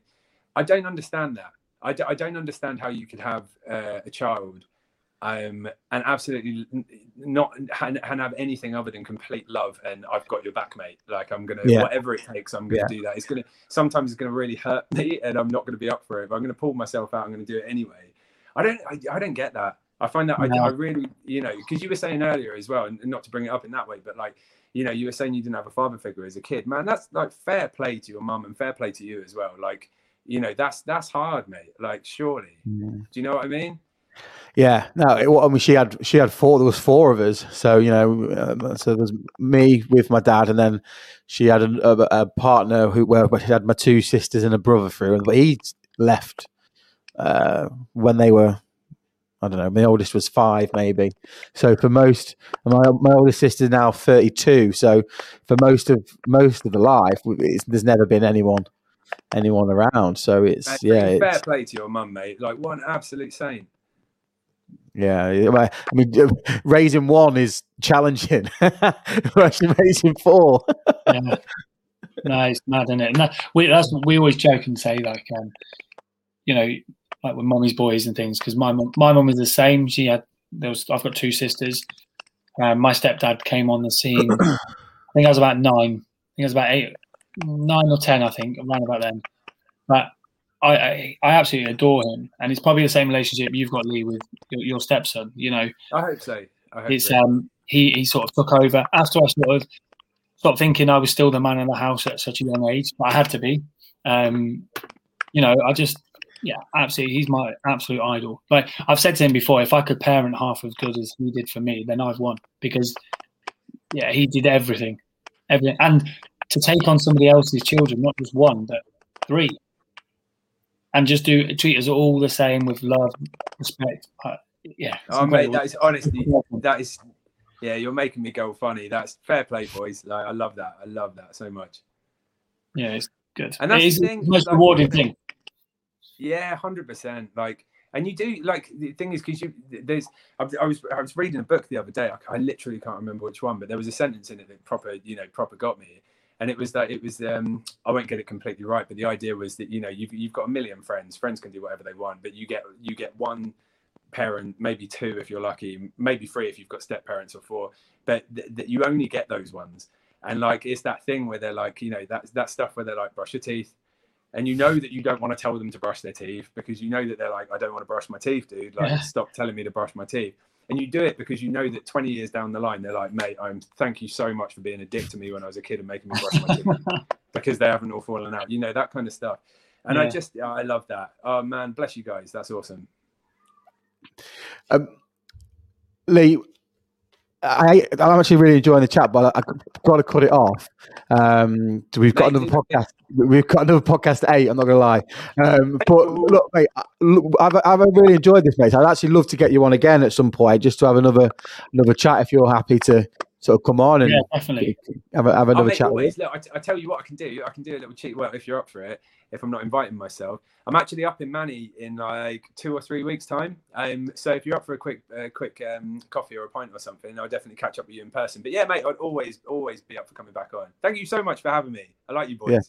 B: i don't understand that i, I don't understand how you could have uh, a child um, and absolutely not and, have anything other than complete love and I've got your back, mate. Like I'm gonna yeah. whatever it takes, I'm gonna yeah. do that. It's gonna sometimes it's gonna really hurt me, and I'm not gonna be up for it. But I'm gonna pull myself out. I'm gonna do it anyway. I don't I, I don't get that. I find that no. I, I, really, you know, because you were saying earlier as well, and not to bring it up in that way, but like, you know, you were saying you didn't have a father figure as a kid, man. That's like fair play to your mum and fair play to you as well. Like, you know, that's that's hard, mate. Like, surely, yeah. do you know what I mean?
A: Yeah, no. It, I mean, she had she had four. There was four of us, so you know, uh, so there was me with my dad, and then she had a, a, a partner who where she had my two sisters and a brother through, but he left uh, when they were I don't know. My oldest was five, maybe. So for most, my my oldest sister is now thirty two. So for most of most of the life, there's never been anyone anyone around. So it's Mate, yeah.
B: Fair it's, play to your mum, mate. Like one absolute saint.
A: Yeah, I mean, <laughs> raising one is challenging. <laughs> actually raising four.
C: yeah. No, it's mad, isn't it? And that, we that's we always joke and say like, um, you know, like with mommy's boys and things because my mom, my mom is the same. She had there was I've got two sisters. Um, my stepdad came on the scene. <coughs> I think I was about nine. I think I was about eight, nine or ten. I think around about then. But I, I, I absolutely adore him, and it's probably the same relationship you've got, Lee, with your, your stepson. You know,
B: I hope so. I hope
C: it's
B: so.
C: um he he sort of took over after I sort of stopped thinking I was still the man in the house at such a young age, but I had to be. Um, you know, I just yeah, absolutely, he's my absolute idol. But I've said to him before, if I could parent half as good as he did for me, then I've won because yeah, he did everything, everything, and to take on somebody else's children, not just one, but three, and just do treat us all the same with love, respect. Uh, yeah.
B: Oh mate, that is honestly that is yeah, you're making me go funny. That's fair play, boys. Like I love that. I love that so much.
C: yeah, it's good.
B: And that's the thing,
C: most
B: like,
C: rewarding thing.
B: Yeah, hundred percent. Like, and you do like the thing is because you there's I was- I was I was reading a book the other day. I, I literally can't remember which one, but there was a sentence in it that proper you know proper got me. And it was that it was um I won't get it completely right, but the idea was that you know you've you've got a million friends. Friends can do whatever they want, but you get you get one parent, maybe two if you're lucky, maybe three if you've got step parents or four. But th- th- you only get those ones. And like it's that thing where they're like, you know, that that stuff where they're like, brush your teeth, and you know that you don't want to tell them to brush their teeth because you know that they're like, I don't want to brush my teeth, dude. Like,
C: Yeah.
B: stop telling me to brush my teeth. And you do it because you know that 20 years down the line, they're like, mate, I'm thank you so much for being a dick to me when I was a kid and making me brush my teeth <laughs> because they haven't all fallen out. You know that kind of stuff. And I just, I love that. Oh man, bless you guys. That's awesome.
A: Um, Lee, I, I'm actually really enjoying the chat, but I, I've got to cut it off. Um, we've got
B: Mate,
A: another podcast. We've got another podcast eight. I'm not going to lie. Um, <laughs> but look, mate, look, I've, I've really enjoyed this, mate. I'd actually love to get you on again at some point, just to have another another chat if you're happy to sort of come on and
C: Yeah, definitely.
A: have, a, have another chat. with
B: always, look, I, t- I tell you what I can do. I can do a little cheat. Well, if you're up for it, if I'm not inviting myself, I'm actually up in Manny in like two or three weeks' time. Um, so if you're up for a quick, uh, quick um, coffee or a pint or something, I'll definitely catch up with you in person. But yeah, mate, I'd always, always be up for coming back on. Thank you so much for having me. I like you boys.
A: Yeah.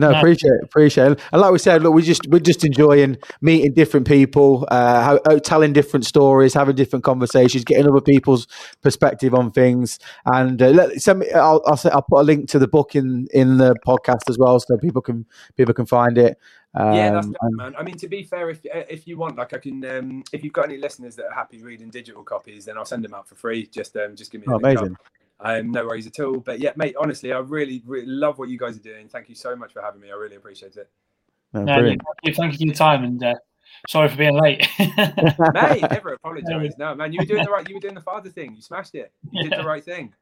A: No, appreciate it, appreciate it. And like we said, look, we just we're just enjoying meeting different people, uh, how, uh, telling different stories, having different conversations, getting other people's perspective on things. And uh, let, send me, I'll, I'll say, I'll put a link to the book in in the podcast as well, so people can people can find it. Um,
B: yeah, that's definitely, man. I mean, to be fair, if uh, if you want, like, I can. Um, if you've got any listeners that are happy reading digital copies, then I'll send them out for free. Just um, just give me. a
A: oh,
B: up.
A: Amazing.
B: Um, no worries at all. But yeah, mate, honestly, I really, really love what you guys are doing. Thank you so much for having me. I really appreciate it.
A: No,
C: No, thank you, thank you for your time and uh, sorry for being late. <laughs>
B: mate, <laughs> never apologise. No, man, you were doing the right. You were doing the father thing. You smashed it. You did the right thing,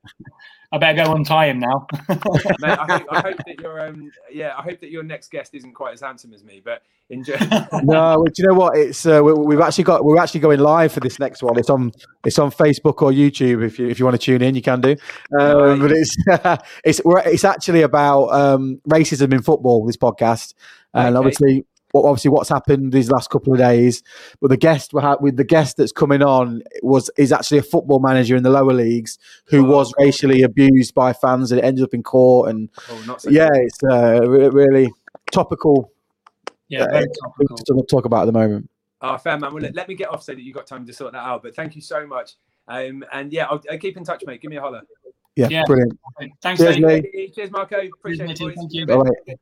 C: I better go untie him now. <laughs>
B: mate. I hope, I hope that your um, yeah, I hope that your next guest isn't quite as handsome as me. But enjoy.
A: no, do you know what? It's uh, we, we've actually got we're actually going live for this next one. It's on it's on Facebook or YouTube. If you if you want to tune in, you can do. Um,
B: Nice.
A: But it's it's we're, it's actually about um, racism in football. This podcast, and
B: Okay.
A: obviously. Well, obviously, what's happened these last couple of days, but the guest we had- with the guest that's coming on was is actually a football manager in the lower leagues who
B: Oh,
A: was
B: cool.
A: racially abused by fans and it ended up in court. And
B: oh, not so
A: yeah, it's uh, re- really topical
C: yeah,
A: Uh,
C: very topical.
A: to talk about at the moment.
B: Oh, fair man. Well, let, let me get off so that you've got time to sort that out. But thank you so much. Um, and yeah, I'll, I'll keep in touch, mate. Give me a holler.
A: Yeah,
C: Yeah.
A: brilliant.
C: Thanks,
A: Cheers,
C: Lee.
A: Lee.
B: Cheers, Marco. Appreciate it,
C: Cheers,
B: boys.
C: thank you.
B: See